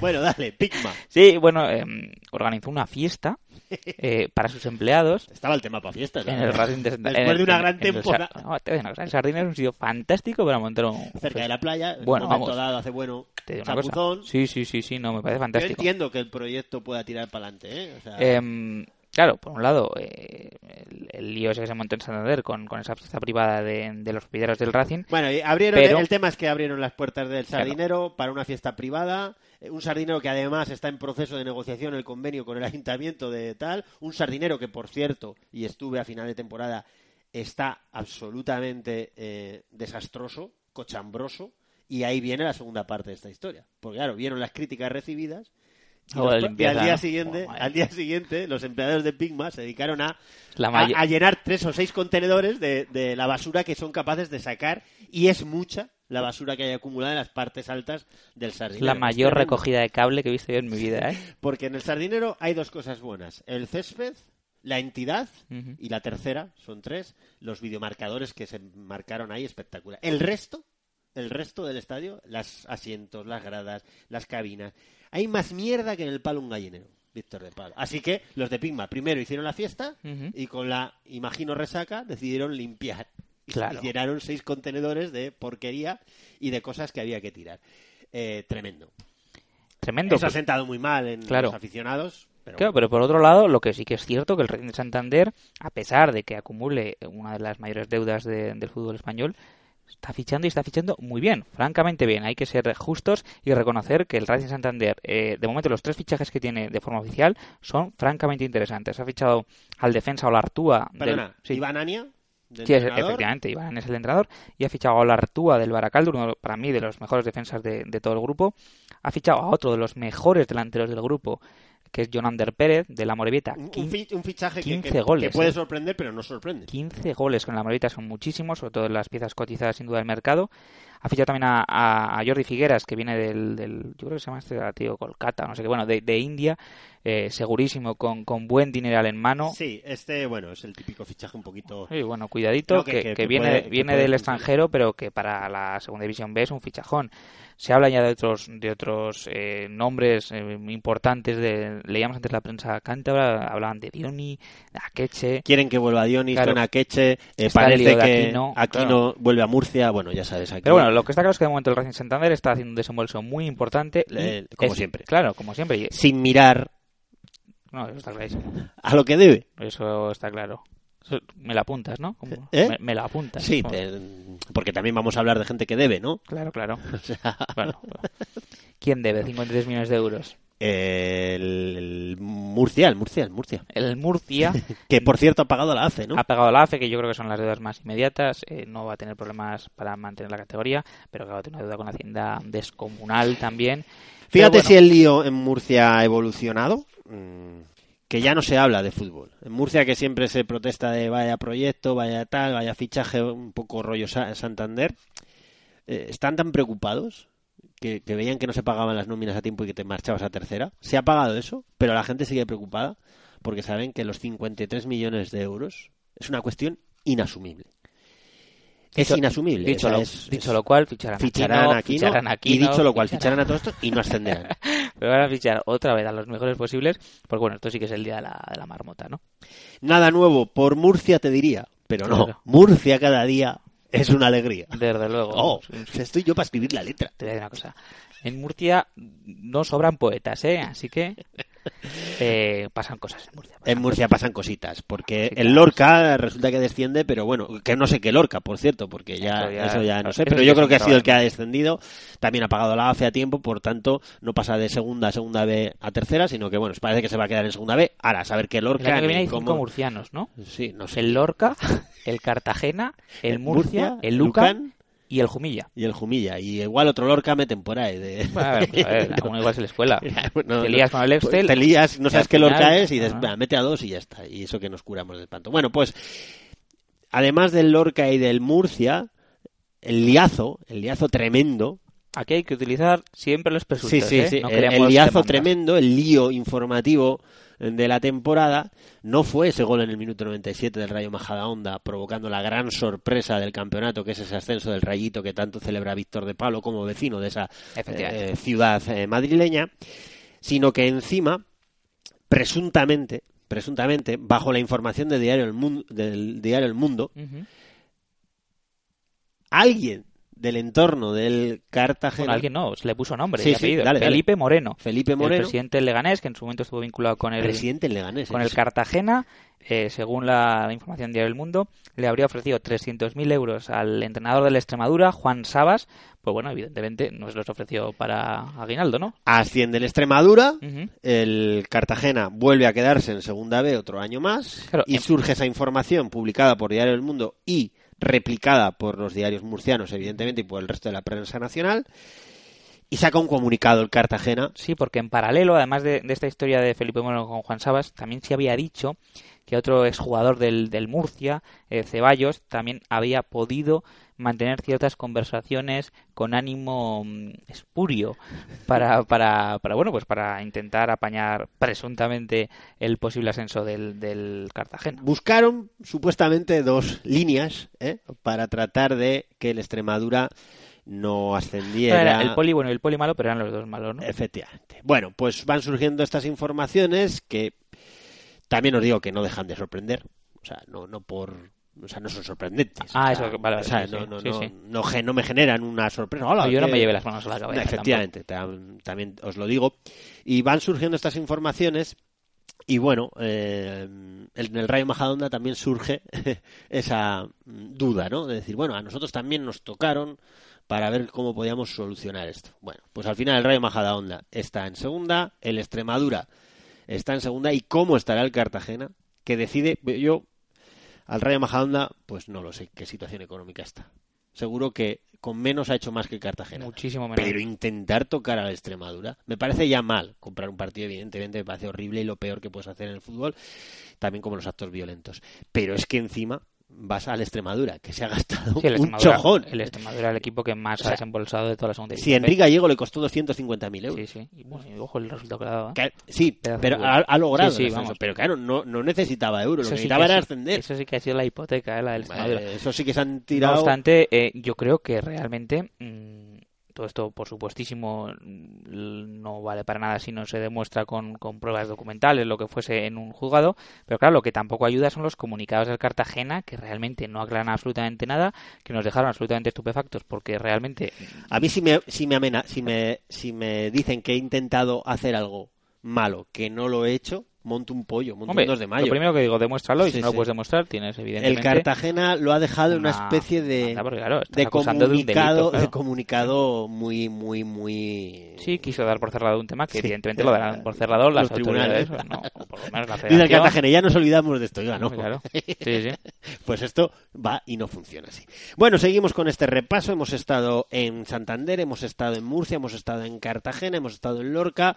Bueno, dale, Pigma. Sí, bueno, eh, organizó una fiesta eh, para sus empleados. Estaba el tema para fiestas. En ¿no? el Racing de. Después de una En- gran en el temporada. No, cosa, el Sardina es un sitio fantástico para montar un... Cerca de la playa, en Bueno, vamos. dado hace bueno, Te digo una cosa. Sí, sí, sí, sí, no, me parece Yo fantástico. entiendo que el proyecto pueda tirar para adelante, ¿eh? O sea, Em, claro, por un lado, eh, el, el lío ese que se montó en Santander con, con esa fiesta privada de, de los propietarios del Racing. Bueno, y abrieron, pero- el tema es que abrieron las puertas del Claro. sardinero para una fiesta privada, eh, un sardinero que además está en proceso de negociación el convenio con el ayuntamiento de tal, un sardinero que por cierto, y estuve a final de temporada, está absolutamente eh, desastroso, cochambroso, y ahí viene la segunda parte de esta historia. Porque claro, vieron las críticas recibidas y, los- al día siguiente, Oh, al día siguiente, los empleados de Pigma se dedicaron a, La a- llenar tres o seis contenedores de, de la basura que son capaces de sacar y es mucha la basura que hay acumulada en las partes altas del sardinero. la mayor recogida de cable que he visto yo en mi vida, ¿eh? [laughs] Porque en el sardinero hay dos cosas buenas. El césped, la entidad y la tercera, son tres, los videomarcadores que se marcaron ahí espectacular. El resto, el resto del estadio, los asientos, las gradas, las cabinas, hay más mierda que en el palo un gallinero. Víctor de Palo. Así que los de Pigma primero hicieron la fiesta y con la, imagino, resaca decidieron limpiar. Claro. Y llenaron seis contenedores de porquería y de cosas que había que tirar. Eh, tremendo. Tremendo. Eso ha pues. sentado muy mal en Claro. los aficionados. Pero Claro, pero por otro lado, lo que sí que es cierto que el Racing de Santander, a pesar de que acumule una de las mayores deudas de- del fútbol español, está fichando y está fichando muy bien, francamente bien. Hay que ser justos y reconocer que el Racing Santander, eh, de momento los tres fichajes que tiene de forma oficial son francamente interesantes. Ha fichado al defensa Olartúa del- Perdona, sí. Iván Ania, Sí, es- efectivamente, Iván es el entrenador y ha fichado a Olartúa del Baracaldo, uno para mí de los mejores defensas de, de todo el grupo. Ha fichado a otro de los mejores delanteros del grupo, que es Jonander Pérez de la Morevieta. Un, fichaje que, 15 que- goles, que puede eh. sorprender, pero no sorprende. 15 goles con la Morevieta son muchísimos, sobre todo en las piezas cotizadas sin duda del mercado. Ha fichado también a, a- a Jordi Figueras, que viene del, del- yo creo que se llama este tío Kolkata, no sé qué, bueno, de, de India, eh, segurísimo, con, con buen dineral en mano. Sí, este, bueno, es el típico fichaje un poquito... Sí, bueno, cuidadito, que, que- que que viene, puede- viene puede del extranjero, pero que para la segunda división B es un fichajón. Se habla ya de otros de otros eh, nombres eh, importantes, de, leíamos antes la prensa cántabra, hablaban de Dioni, Akeche. Quieren que vuelva Dionis, Claro. suena a Queche, eh, parece que Aquino, Aquino claro. vuelve a Murcia, bueno, ya sabes, aquí... Pero bueno, lo que está claro es que de momento el Racing Santander está haciendo un desembolso muy importante. y Le- como es- siempre. Claro, como siempre. Sin mirar No, eso está clarísimo. a lo que debe. Eso está claro. Eso- me la apuntas, ¿no? Como- ¿Eh? Me, me la apuntas. Sí, Como- te- porque también vamos a hablar de gente que debe, ¿no? Claro, claro. [laughs] O sea, Bueno, ¿Quién debe 53 millones de euros? el, el Murcia, el Murcia, el Murcia. El Murcia [laughs] Que por cierto ha pagado la ACE, ¿no? ha pagado la AFE, que yo creo que son las deudas más inmediatas. eh, no va a tener problemas para mantener la categoría, pero claro, tiene una deuda con Hacienda descomunal también. Fíjate si el lío en Murcia ha evolucionado, que ya no se habla de fútbol. En Murcia que siempre se protesta de vaya proyecto, vaya tal, vaya fichaje, un poco rollo Sa- Santander, eh, están tan preocupados que, que veían que no se pagaban las nóminas a tiempo y que te marchabas a tercera. Se ha pagado eso, pero la gente sigue preocupada porque saben que los 53 millones de euros es una cuestión inasumible. Es Dicho- inasumible. Dicho, o sea, lo, es- dicho es- lo cual, ficharán, ficharán a Aquino, ficharán a y dicho lo cual, ficharán- ficharán a todos estos y no ascenderán. [laughs] Pero van a fichar otra vez a los mejores posibles, porque bueno, esto sí que es el día de la, de la marmota, ¿no? Nada nuevo por Murcia, te diría. Pero no, Claro. Murcia cada día es una alegría. Desde luego. Oh, estoy yo para escribir la letra. Te voy a decir una cosa. En Murcia no sobran poetas, ¿eh? Así que eh, pasan cosas en Murcia. En Murcia pasan cositas, porque el Lorca resulta que desciende, pero bueno, que no sé qué Lorca, por cierto, porque ya Eso ya- eso ya no sé, pero yo creo que ha sido el que ha descendido, también ha pagado la AFE a tiempo, por tanto no pasa de segunda a segunda B a tercera, sino que bueno, parece que se va a quedar en segunda B, ahora a saber qué El Lorca año que viene hay cómo- cinco murcianos, ¿no? Sí, no sé. El Lorca, el Cartagena, el El Murcia, Murcia, el Lucan, Lucan y el Jumilla. y el Jumilla, y igual otro Lorca meten por ahí de... Bueno, a ver, pues, a ver, [laughs] igual se le escuela. [laughs] No, te lías no. con el Excel. Te lías, no sabes qué Lorca es y dices, Ah. "Va, mete a dos y ya está. Y eso que nos curamos del espanto. Bueno, pues, además del Lorca y del Murcia, el liazo, el liazo tremendo. Aquí hay que utilizar siempre los presuntos, Sí, sí, ¿eh? sí. No el, liazo demandas. tremendo, el lío informativo de la temporada, no fue ese gol en el minuto 97 del Rayo Majadahonda, provocando la gran sorpresa del campeonato, que es ese ascenso del Rayito que tanto celebra Víctor de Palo como vecino de esa eh, ciudad eh, madrileña, sino que encima, presuntamente, presuntamente, bajo la información de diario el Mundo, del diario El Mundo, alguien del entorno del Cartagena, Bueno, alguien no, se le puso nombre Sí, sí, dale, dale. Felipe Moreno. Felipe Moreno. El presidente del Leganés, que en su momento estuvo vinculado con el, presidente del Leganés, con el Cartagena, eh, según la, la información de El Mundo, le habría ofrecido 300.000 euros al entrenador del Extremadura, Juan Sabas. Pues bueno, evidentemente no se los ofreció para Aguinaldo, ¿no? Asciende el Extremadura, el Cartagena vuelve a quedarse en Segunda B otro año más Claro, y em- surge esa información publicada por Diario del Mundo y replicada por los diarios murcianos, evidentemente, y por el resto de la prensa nacional. Y saca un comunicado el Cartagena. Sí, porque en paralelo, además de, de esta historia de Felipe Moreno con Juan Sabas, también se había dicho que otro exjugador del, del Murcia, eh, Ceballos, también había podido mantener ciertas conversaciones con ánimo mm, espurio para, [laughs] para, para, bueno, pues para intentar apañar presuntamente el posible ascenso del, del Cartagena. Buscaron supuestamente dos líneas ¿eh? para tratar de que el Extremadura no ascendiera. Era el poli bueno y el poli malo, pero eran los dos malos, ¿no? Efectivamente. Bueno, pues van surgiendo estas informaciones que también os digo que no dejan de sorprender. O sea, no, no por. O sea, no son sorprendentes. Ah, O eso, vale, vale, o sea, sí, no, no, sí, no, sí. no me generan una sorpresa. Hola, yo no me llevé las manos a la cabeza Efectivamente, tam- también os lo digo. Y van surgiendo estas informaciones. Y bueno, eh, en el Rayo Majadahonda también surge [laughs] esa duda, ¿no? De decir, bueno, a nosotros también nos tocaron para ver cómo podíamos solucionar esto. Bueno, pues al final el Rayo Majadahonda está en segunda, el Extremadura está en segunda y cómo estará el Cartagena, que decide, yo al Rayo Majadahonda, pues no lo sé qué situación económica está. Seguro que con menos ha hecho más que el Cartagena. Muchísimo menos. Pero intentar tocar a la Extremadura, me parece ya mal. Comprar un partido, evidentemente, me parece horrible y lo peor que puedes hacer en el fútbol, también como los actos violentos. Pero es que encima vas a la Extremadura, que se ha gastado Sí, un chojón. el Extremadura, el equipo que más O sea, ha desembolsado de toda la segunda Si división. Enrique Gallego le costó 250.000 euros. Sí, sí. Y, bueno, y ojo el resultado que ha dado. ¿eh? Que- sí, Pedazo pero ha, ha logrado Sí, sí, el ascenso. vamos. Pero claro, no, no necesitaba euros, lo que necesitaba que era ascender. Eso sí que ha sido la hipoteca, ¿eh? la del Extremadura. Eso sí que se han No tirado. obstante, eh, yo creo que realmente mm, todo esto, por supuestísimo, mm, no vale para nada si no se demuestra con, con pruebas documentales, lo que fuese en un juzgado. Pero claro, lo que tampoco ayuda son los comunicados del Cartagena, que realmente no aclaran absolutamente nada, que nos dejaron absolutamente estupefactos, porque realmente A mí si me, si me, amena- si me, si me dicen que he intentado hacer algo malo, que no lo he hecho, monto un pollo, monto Hombre, un 2 de mayo. lo primero que digo, demuéstralo, y Sí, si no sí. lo puedes demostrar, tienes El evidentemente... Cartagena lo ha dejado en una una- especie de, Anda, claro, de acusando de comunicado, delito, claro. de comunicado muy, muy, muy... Sí, quiso dar por cerrado un tema que Sí. evidentemente lo darán por cerrado las Los tribunales. autoridades, ¿no? O por lo menos la [laughs] Dice el federación. Cartagena, ya nos olvidamos de esto, oiga, ¿no? Claro. Sí, sí. [laughs] Pues esto va y no funciona así. Bueno, seguimos con este repaso. Hemos estado en Santander, hemos estado en Murcia, hemos estado en Cartagena, hemos estado en Lorca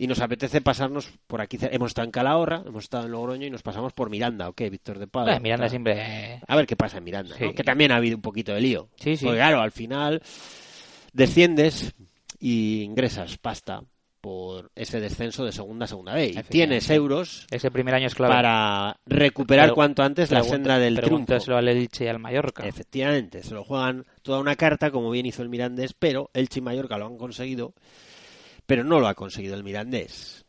y nos apetece pasarnos por aquí. Hemos estado en Calahorra, hemos estado en Logroño y nos pasamos por Miranda, ¿o qué, Víctor de Pablo? Eh, Miranda siempre... A ver qué pasa en Miranda, que también ha habido un poquito de lío. Sí, sí. Porque claro, al final desciendes y ingresas pasta por ese descenso de segunda a segunda B. Y tienes euros Ese primer año es clave. para recuperar Pero- cuanto antes la senda del triunfo. al Elche y al Mallorca. Efectivamente, se lo juegan toda una carta, como bien hizo el Mirandés, pero Elche y Mallorca lo han conseguido, pero no lo ha conseguido el Mirandés.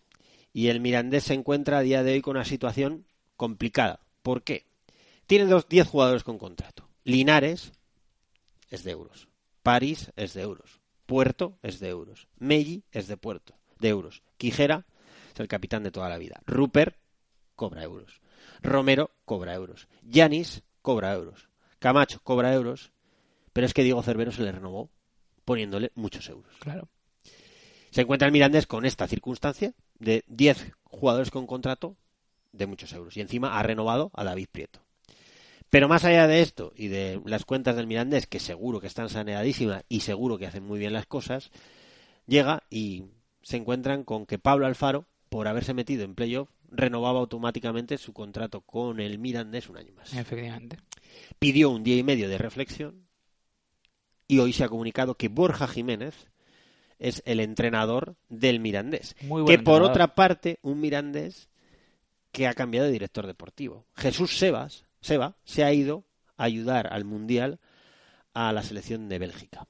Y el Mirandés se encuentra a día de hoy con una situación complicada. ¿Por qué? Tiene dos, 10 jugadores con contrato. Linares es de euros. París es de euros. Puerto es de euros. Melli es de Puerto, de euros. Quijera es el capitán de toda la vida. Rupert cobra euros. Romero cobra euros. Yanis cobra euros. Camacho cobra euros. Pero es que Diego Cervero se le renovó poniéndole muchos euros. Claro. Se encuentra el Mirandés con esta circunstancia de 10 jugadores con contrato de muchos euros. Y encima ha renovado a David Prieto. Pero más allá de esto y de las cuentas del Mirandés, que seguro que están saneadísimas y seguro que hacen muy bien las cosas, llega y se encuentran con que Pablo Alfaro, por haberse metido en playoff, renovaba automáticamente su contrato con el Mirandés un año más. Efectivamente. Pidió un día y medio de reflexión y hoy se ha comunicado que Borja Jiménez es el entrenador del Mirandés. Muy que por otra parte, un Mirandés que ha cambiado de director deportivo. Jesús Sebas, Seba, se ha ido a ayudar al Mundial a la selección de Bélgica.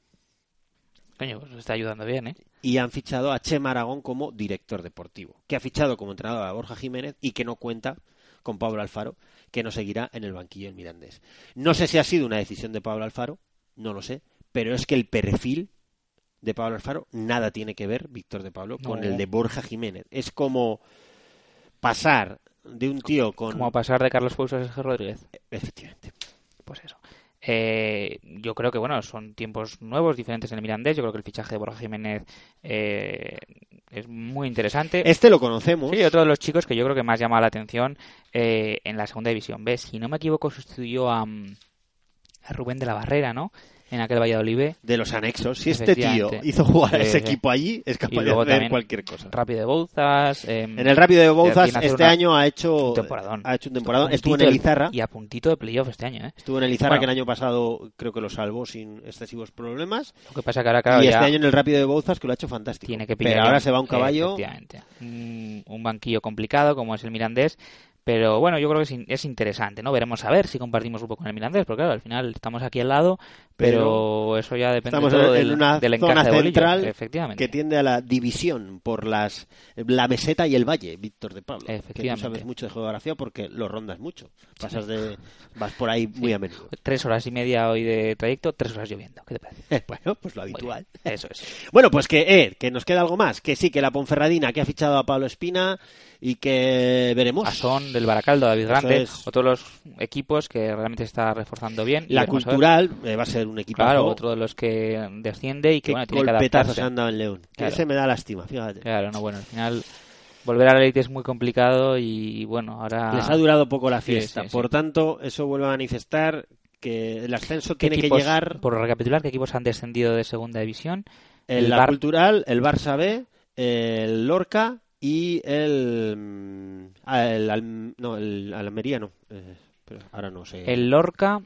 Coño, pues está ayudando bien, ¿eh? Y han fichado a Chema Aragón como director deportivo, que ha fichado como entrenador a Borja Jiménez y que no cuenta con Pablo Alfaro, que no seguirá en el banquillo del Mirandés. No sé si ha sido una decisión de Pablo Alfaro, no lo sé, pero es que el perfil de Pablo Alfaro nada tiene que ver, Víctor de Pablo, con el de Borja Jiménez. Es como pasar de un tío con... Como pasar de Carlos Pouso a Sergio Rodríguez. Efectivamente. Pues eso. Eh, yo creo que bueno son tiempos nuevos, diferentes en el Mirandés. Yo creo que el fichaje de Borja Jiménez eh, es muy interesante. Este lo conocemos. Sí, otro de los chicos que yo creo que más llama la atención eh, en la segunda división. ¿Ves? Si no me equivoco, sustituyó a, mm, a Rubén de la Barrera, ¿no? En aquel Valladolid. De los anexos. Si este tío hizo jugar a ese equipo allí, es capaz de hacer cualquier cosa. Rápido de Bouzas. em, En el Rápido de Bouzas este año ha hecho temporadón. ha hecho un temporadón. Estuvo en puntito el de- Izarra. Y a puntito de playoff este año, ¿eh? Estuvo en el Izarra Bueno, que el año pasado creo que lo salvó sin excesivos problemas. Lo que pasa que ahora, claro, y ya este año en el Rápido de Bouzas que lo ha hecho fantástico. tiene que pillar Pero ahora se va un caballo. Un banquillo complicado como es el Mirandés. Pero bueno, yo creo que es, in- es interesante, ¿no? Veremos a ver si compartimos grupo con el Mirandés, porque claro, al final estamos aquí al lado, pero, eso ya depende Estamos todo en del, una del zona de bolillo. central Efectivamente. que tiende a la división por las la meseta y el valle, Víctor de Pablo. Que tú Efectivamente. sabes mucho de geografía porque lo rondas mucho. Pasas de vas por ahí muy a menudo. Tres horas y media hoy de trayecto, tres horas lloviendo. ¿Qué te parece? [laughs] bueno, pues lo habitual. Eso es. [laughs] Bueno, pues que, eh, que nos queda algo más. Que sí, que la Ponferradina que ha fichado a Pablo Espina y que veremos. Son del Baracaldo, David Grande, es. otro de los equipos que realmente está reforzando bien. La a cultural eh, va a ser un equipo. Claro, otro de los que desciende y que bueno, tiene que adaptarse. han dado en León. Que Claro. ese me da lástima, fíjate. Claro, no, bueno, al final volver a la élite es muy complicado y bueno, ahora... Les ha durado poco la. Sí, fiesta. sí, sí. Por tanto, eso vuelve a manifestar que el ascenso ¿Qué tiene que equipos- llegar Por recapitular, ¿qué equipos han descendido de segunda división? el, la Bar- cultural, el Barça B, el Lorca y el, mm, ah, el Al- no, el Almería no. Eh, pero ahora no sé. El Lorca,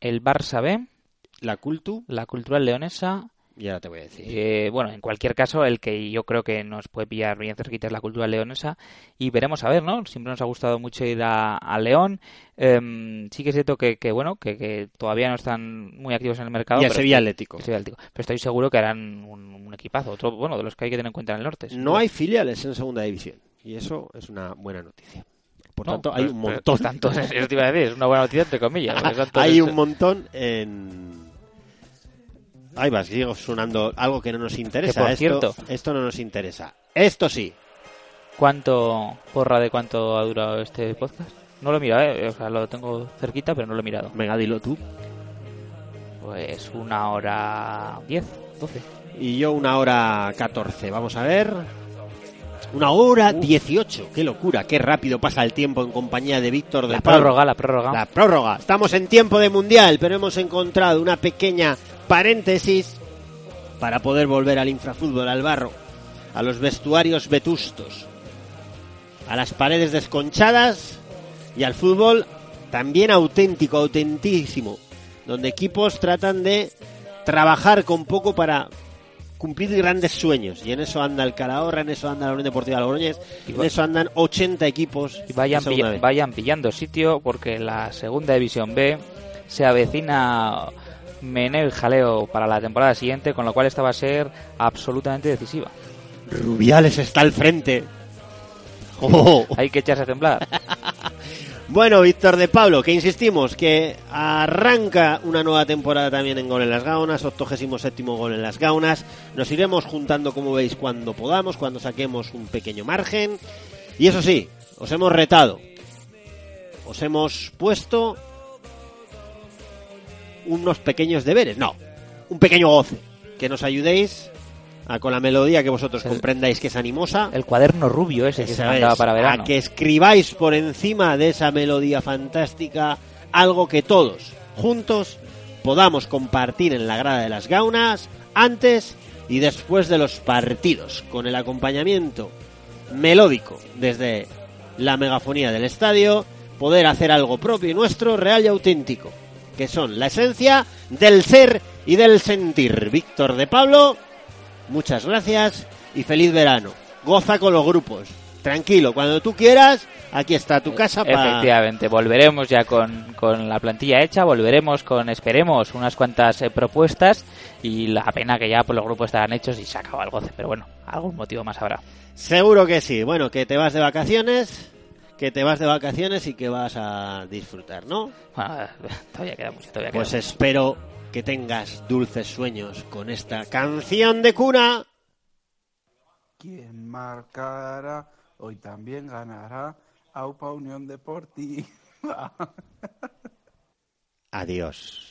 el Barça B, la Cultu la Cultural Leonesa. Y ahora te voy a decir. eh, bueno, en cualquier caso, el que yo creo que nos puede pillar bien cerquita es la Cultural Leonesa. Y veremos a ver, ¿no? Siempre nos ha gustado mucho ir a, a León. Em, sí que es cierto que, que bueno, que, que todavía no están muy activos en el mercado. Y pero Sevilla Atlético. el Sevilla Atlético. Pero estoy seguro que harán un, un equipazo. Otro, bueno, de los que hay que tener en cuenta en el norte. No hay filiales en segunda división y eso es una buena noticia. Por No, tanto, hay pero- un pero montón. [laughs] eso te iba a decir, es una buena noticia entre comillas. [laughs] hay un montón en. Ahí va, sigo sonando algo que no nos interesa. por esto, cierto- esto no nos interesa. Esto sí. ¿Cuánto, porra de cuánto ha durado este podcast? No lo he mirado, ¿eh? o sea, lo tengo cerquita, pero no lo he mirado. Venga, dilo tú. Pues una hora diez, doce. Y yo una hora 14. Vamos a ver. Una hora 18. Qué locura, qué rápido pasa el tiempo en compañía de Víctor de La Pablo. prórroga, la prórroga. La prórroga. Estamos en tiempo de mundial, pero hemos encontrado una pequeña paréntesis para poder volver al infrafútbol, al barro, a los vestuarios vetustos, a las paredes desconchadas y al fútbol también auténtico, autentísimo, donde equipos tratan de trabajar con poco para cumplir grandes sueños. Y en eso anda el Calahorra, en eso anda la Unión Deportiva Logroñés, en eso andan 80 equipos. Y vayan, vayan pillando sitio porque la segunda división B se avecina meneo y jaleo para la temporada siguiente, con lo cual esta va a ser absolutamente decisiva. Rubiales está al frente. [laughs] Oh. Hay que echarse a temblar. [laughs] Bueno, Víctor de Pablo, que insistimos que arranca una nueva temporada también en Gol en las Gaunas, 87 Gol en las Gaunas. Nos iremos juntando, como veis, cuando podamos, cuando saquemos un pequeño margen. Y eso sí, os hemos retado. Os hemos puesto unos pequeños deberes. No, un pequeño goce. Que nos ayudéis a, con la melodía que vosotros comprendáis que es animosa. El cuaderno rubio ese que se mandaba para verano. A que escribáis por encima de esa melodía fantástica algo que todos, juntos, podamos compartir en la grada de las gaunas antes y después de los partidos, con el acompañamiento melódico desde la megafonía del estadio, poder hacer algo propio y nuestro, real y auténtico, que son la esencia del ser y del sentir. Víctor de Pablo, muchas gracias y feliz verano. Goza con los grupos. Tranquilo, cuando tú quieras, aquí está tu casa para... Efectivamente, volveremos ya con, con la plantilla hecha, volveremos con, esperemos, unas cuantas eh, propuestas y la pena que ya pues, los grupos estarán hechos y se acaba el goce, pero bueno, algún motivo más habrá. Seguro que sí. Bueno, que te vas de vacaciones, que te vas de vacaciones y que vas a disfrutar, ¿no? Bueno, todavía queda mucho, todavía Pues queda espero que tengas dulces sueños con esta canción de cuna. Quien marcará hoy también ganará. Aupa Unión Deportiva. Adiós.